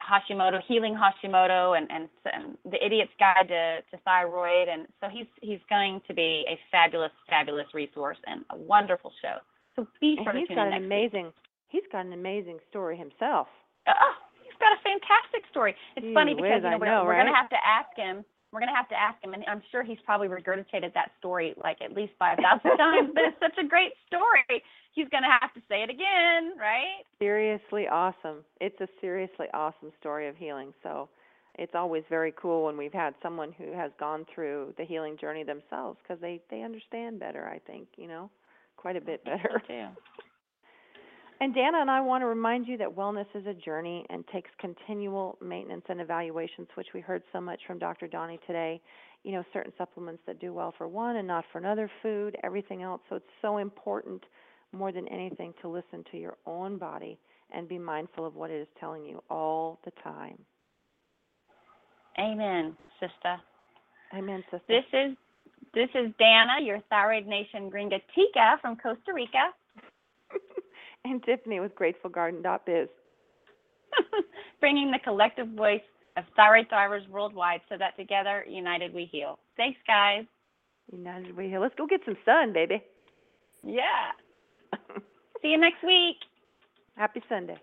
Hashimoto, healing Hashimoto, and, and, and the Idiot's Guide to, to Thyroid. And so he's he's going to be a fabulous, fabulous resource and a wonderful show. So be sure and to tune got in an next week. amazing he's got an amazing story himself. Oh, he's got a fantastic story. It's Gee funny whiz, because you know, we're, know, we're going to have to ask him. We're going to have to ask him, and I'm sure he's probably regurgitated that story like at least five thousand times. But it's such a great story. He's going to have to say it again, right? Seriously awesome. It's a seriously awesome story of healing. So it's always very cool when we've had someone who has gone through the healing journey themselves because they they understand better, I think, you know, quite a bit better. Too. And Danna and I want to remind you that wellness is a journey and takes continual maintenance and evaluations, which we heard so much from Dr. Doni today. You know, certain supplements that do well for one and not for another food, everything else. So it's so important more than anything to listen to your own body and be mindful of what it is telling you all the time. Amen, sister. Amen, sister. This is this is Danna, your Thyroid Nation Gringa Tica from Costa Rica. and Tiffany with GratefulGarden.biz. bringing the collective voice of thyroid thrivers worldwide so that together, united, we heal. Thanks, guys. United We Heal. Let's go get some sun, baby. Yeah. See you next week. Happy Sunday.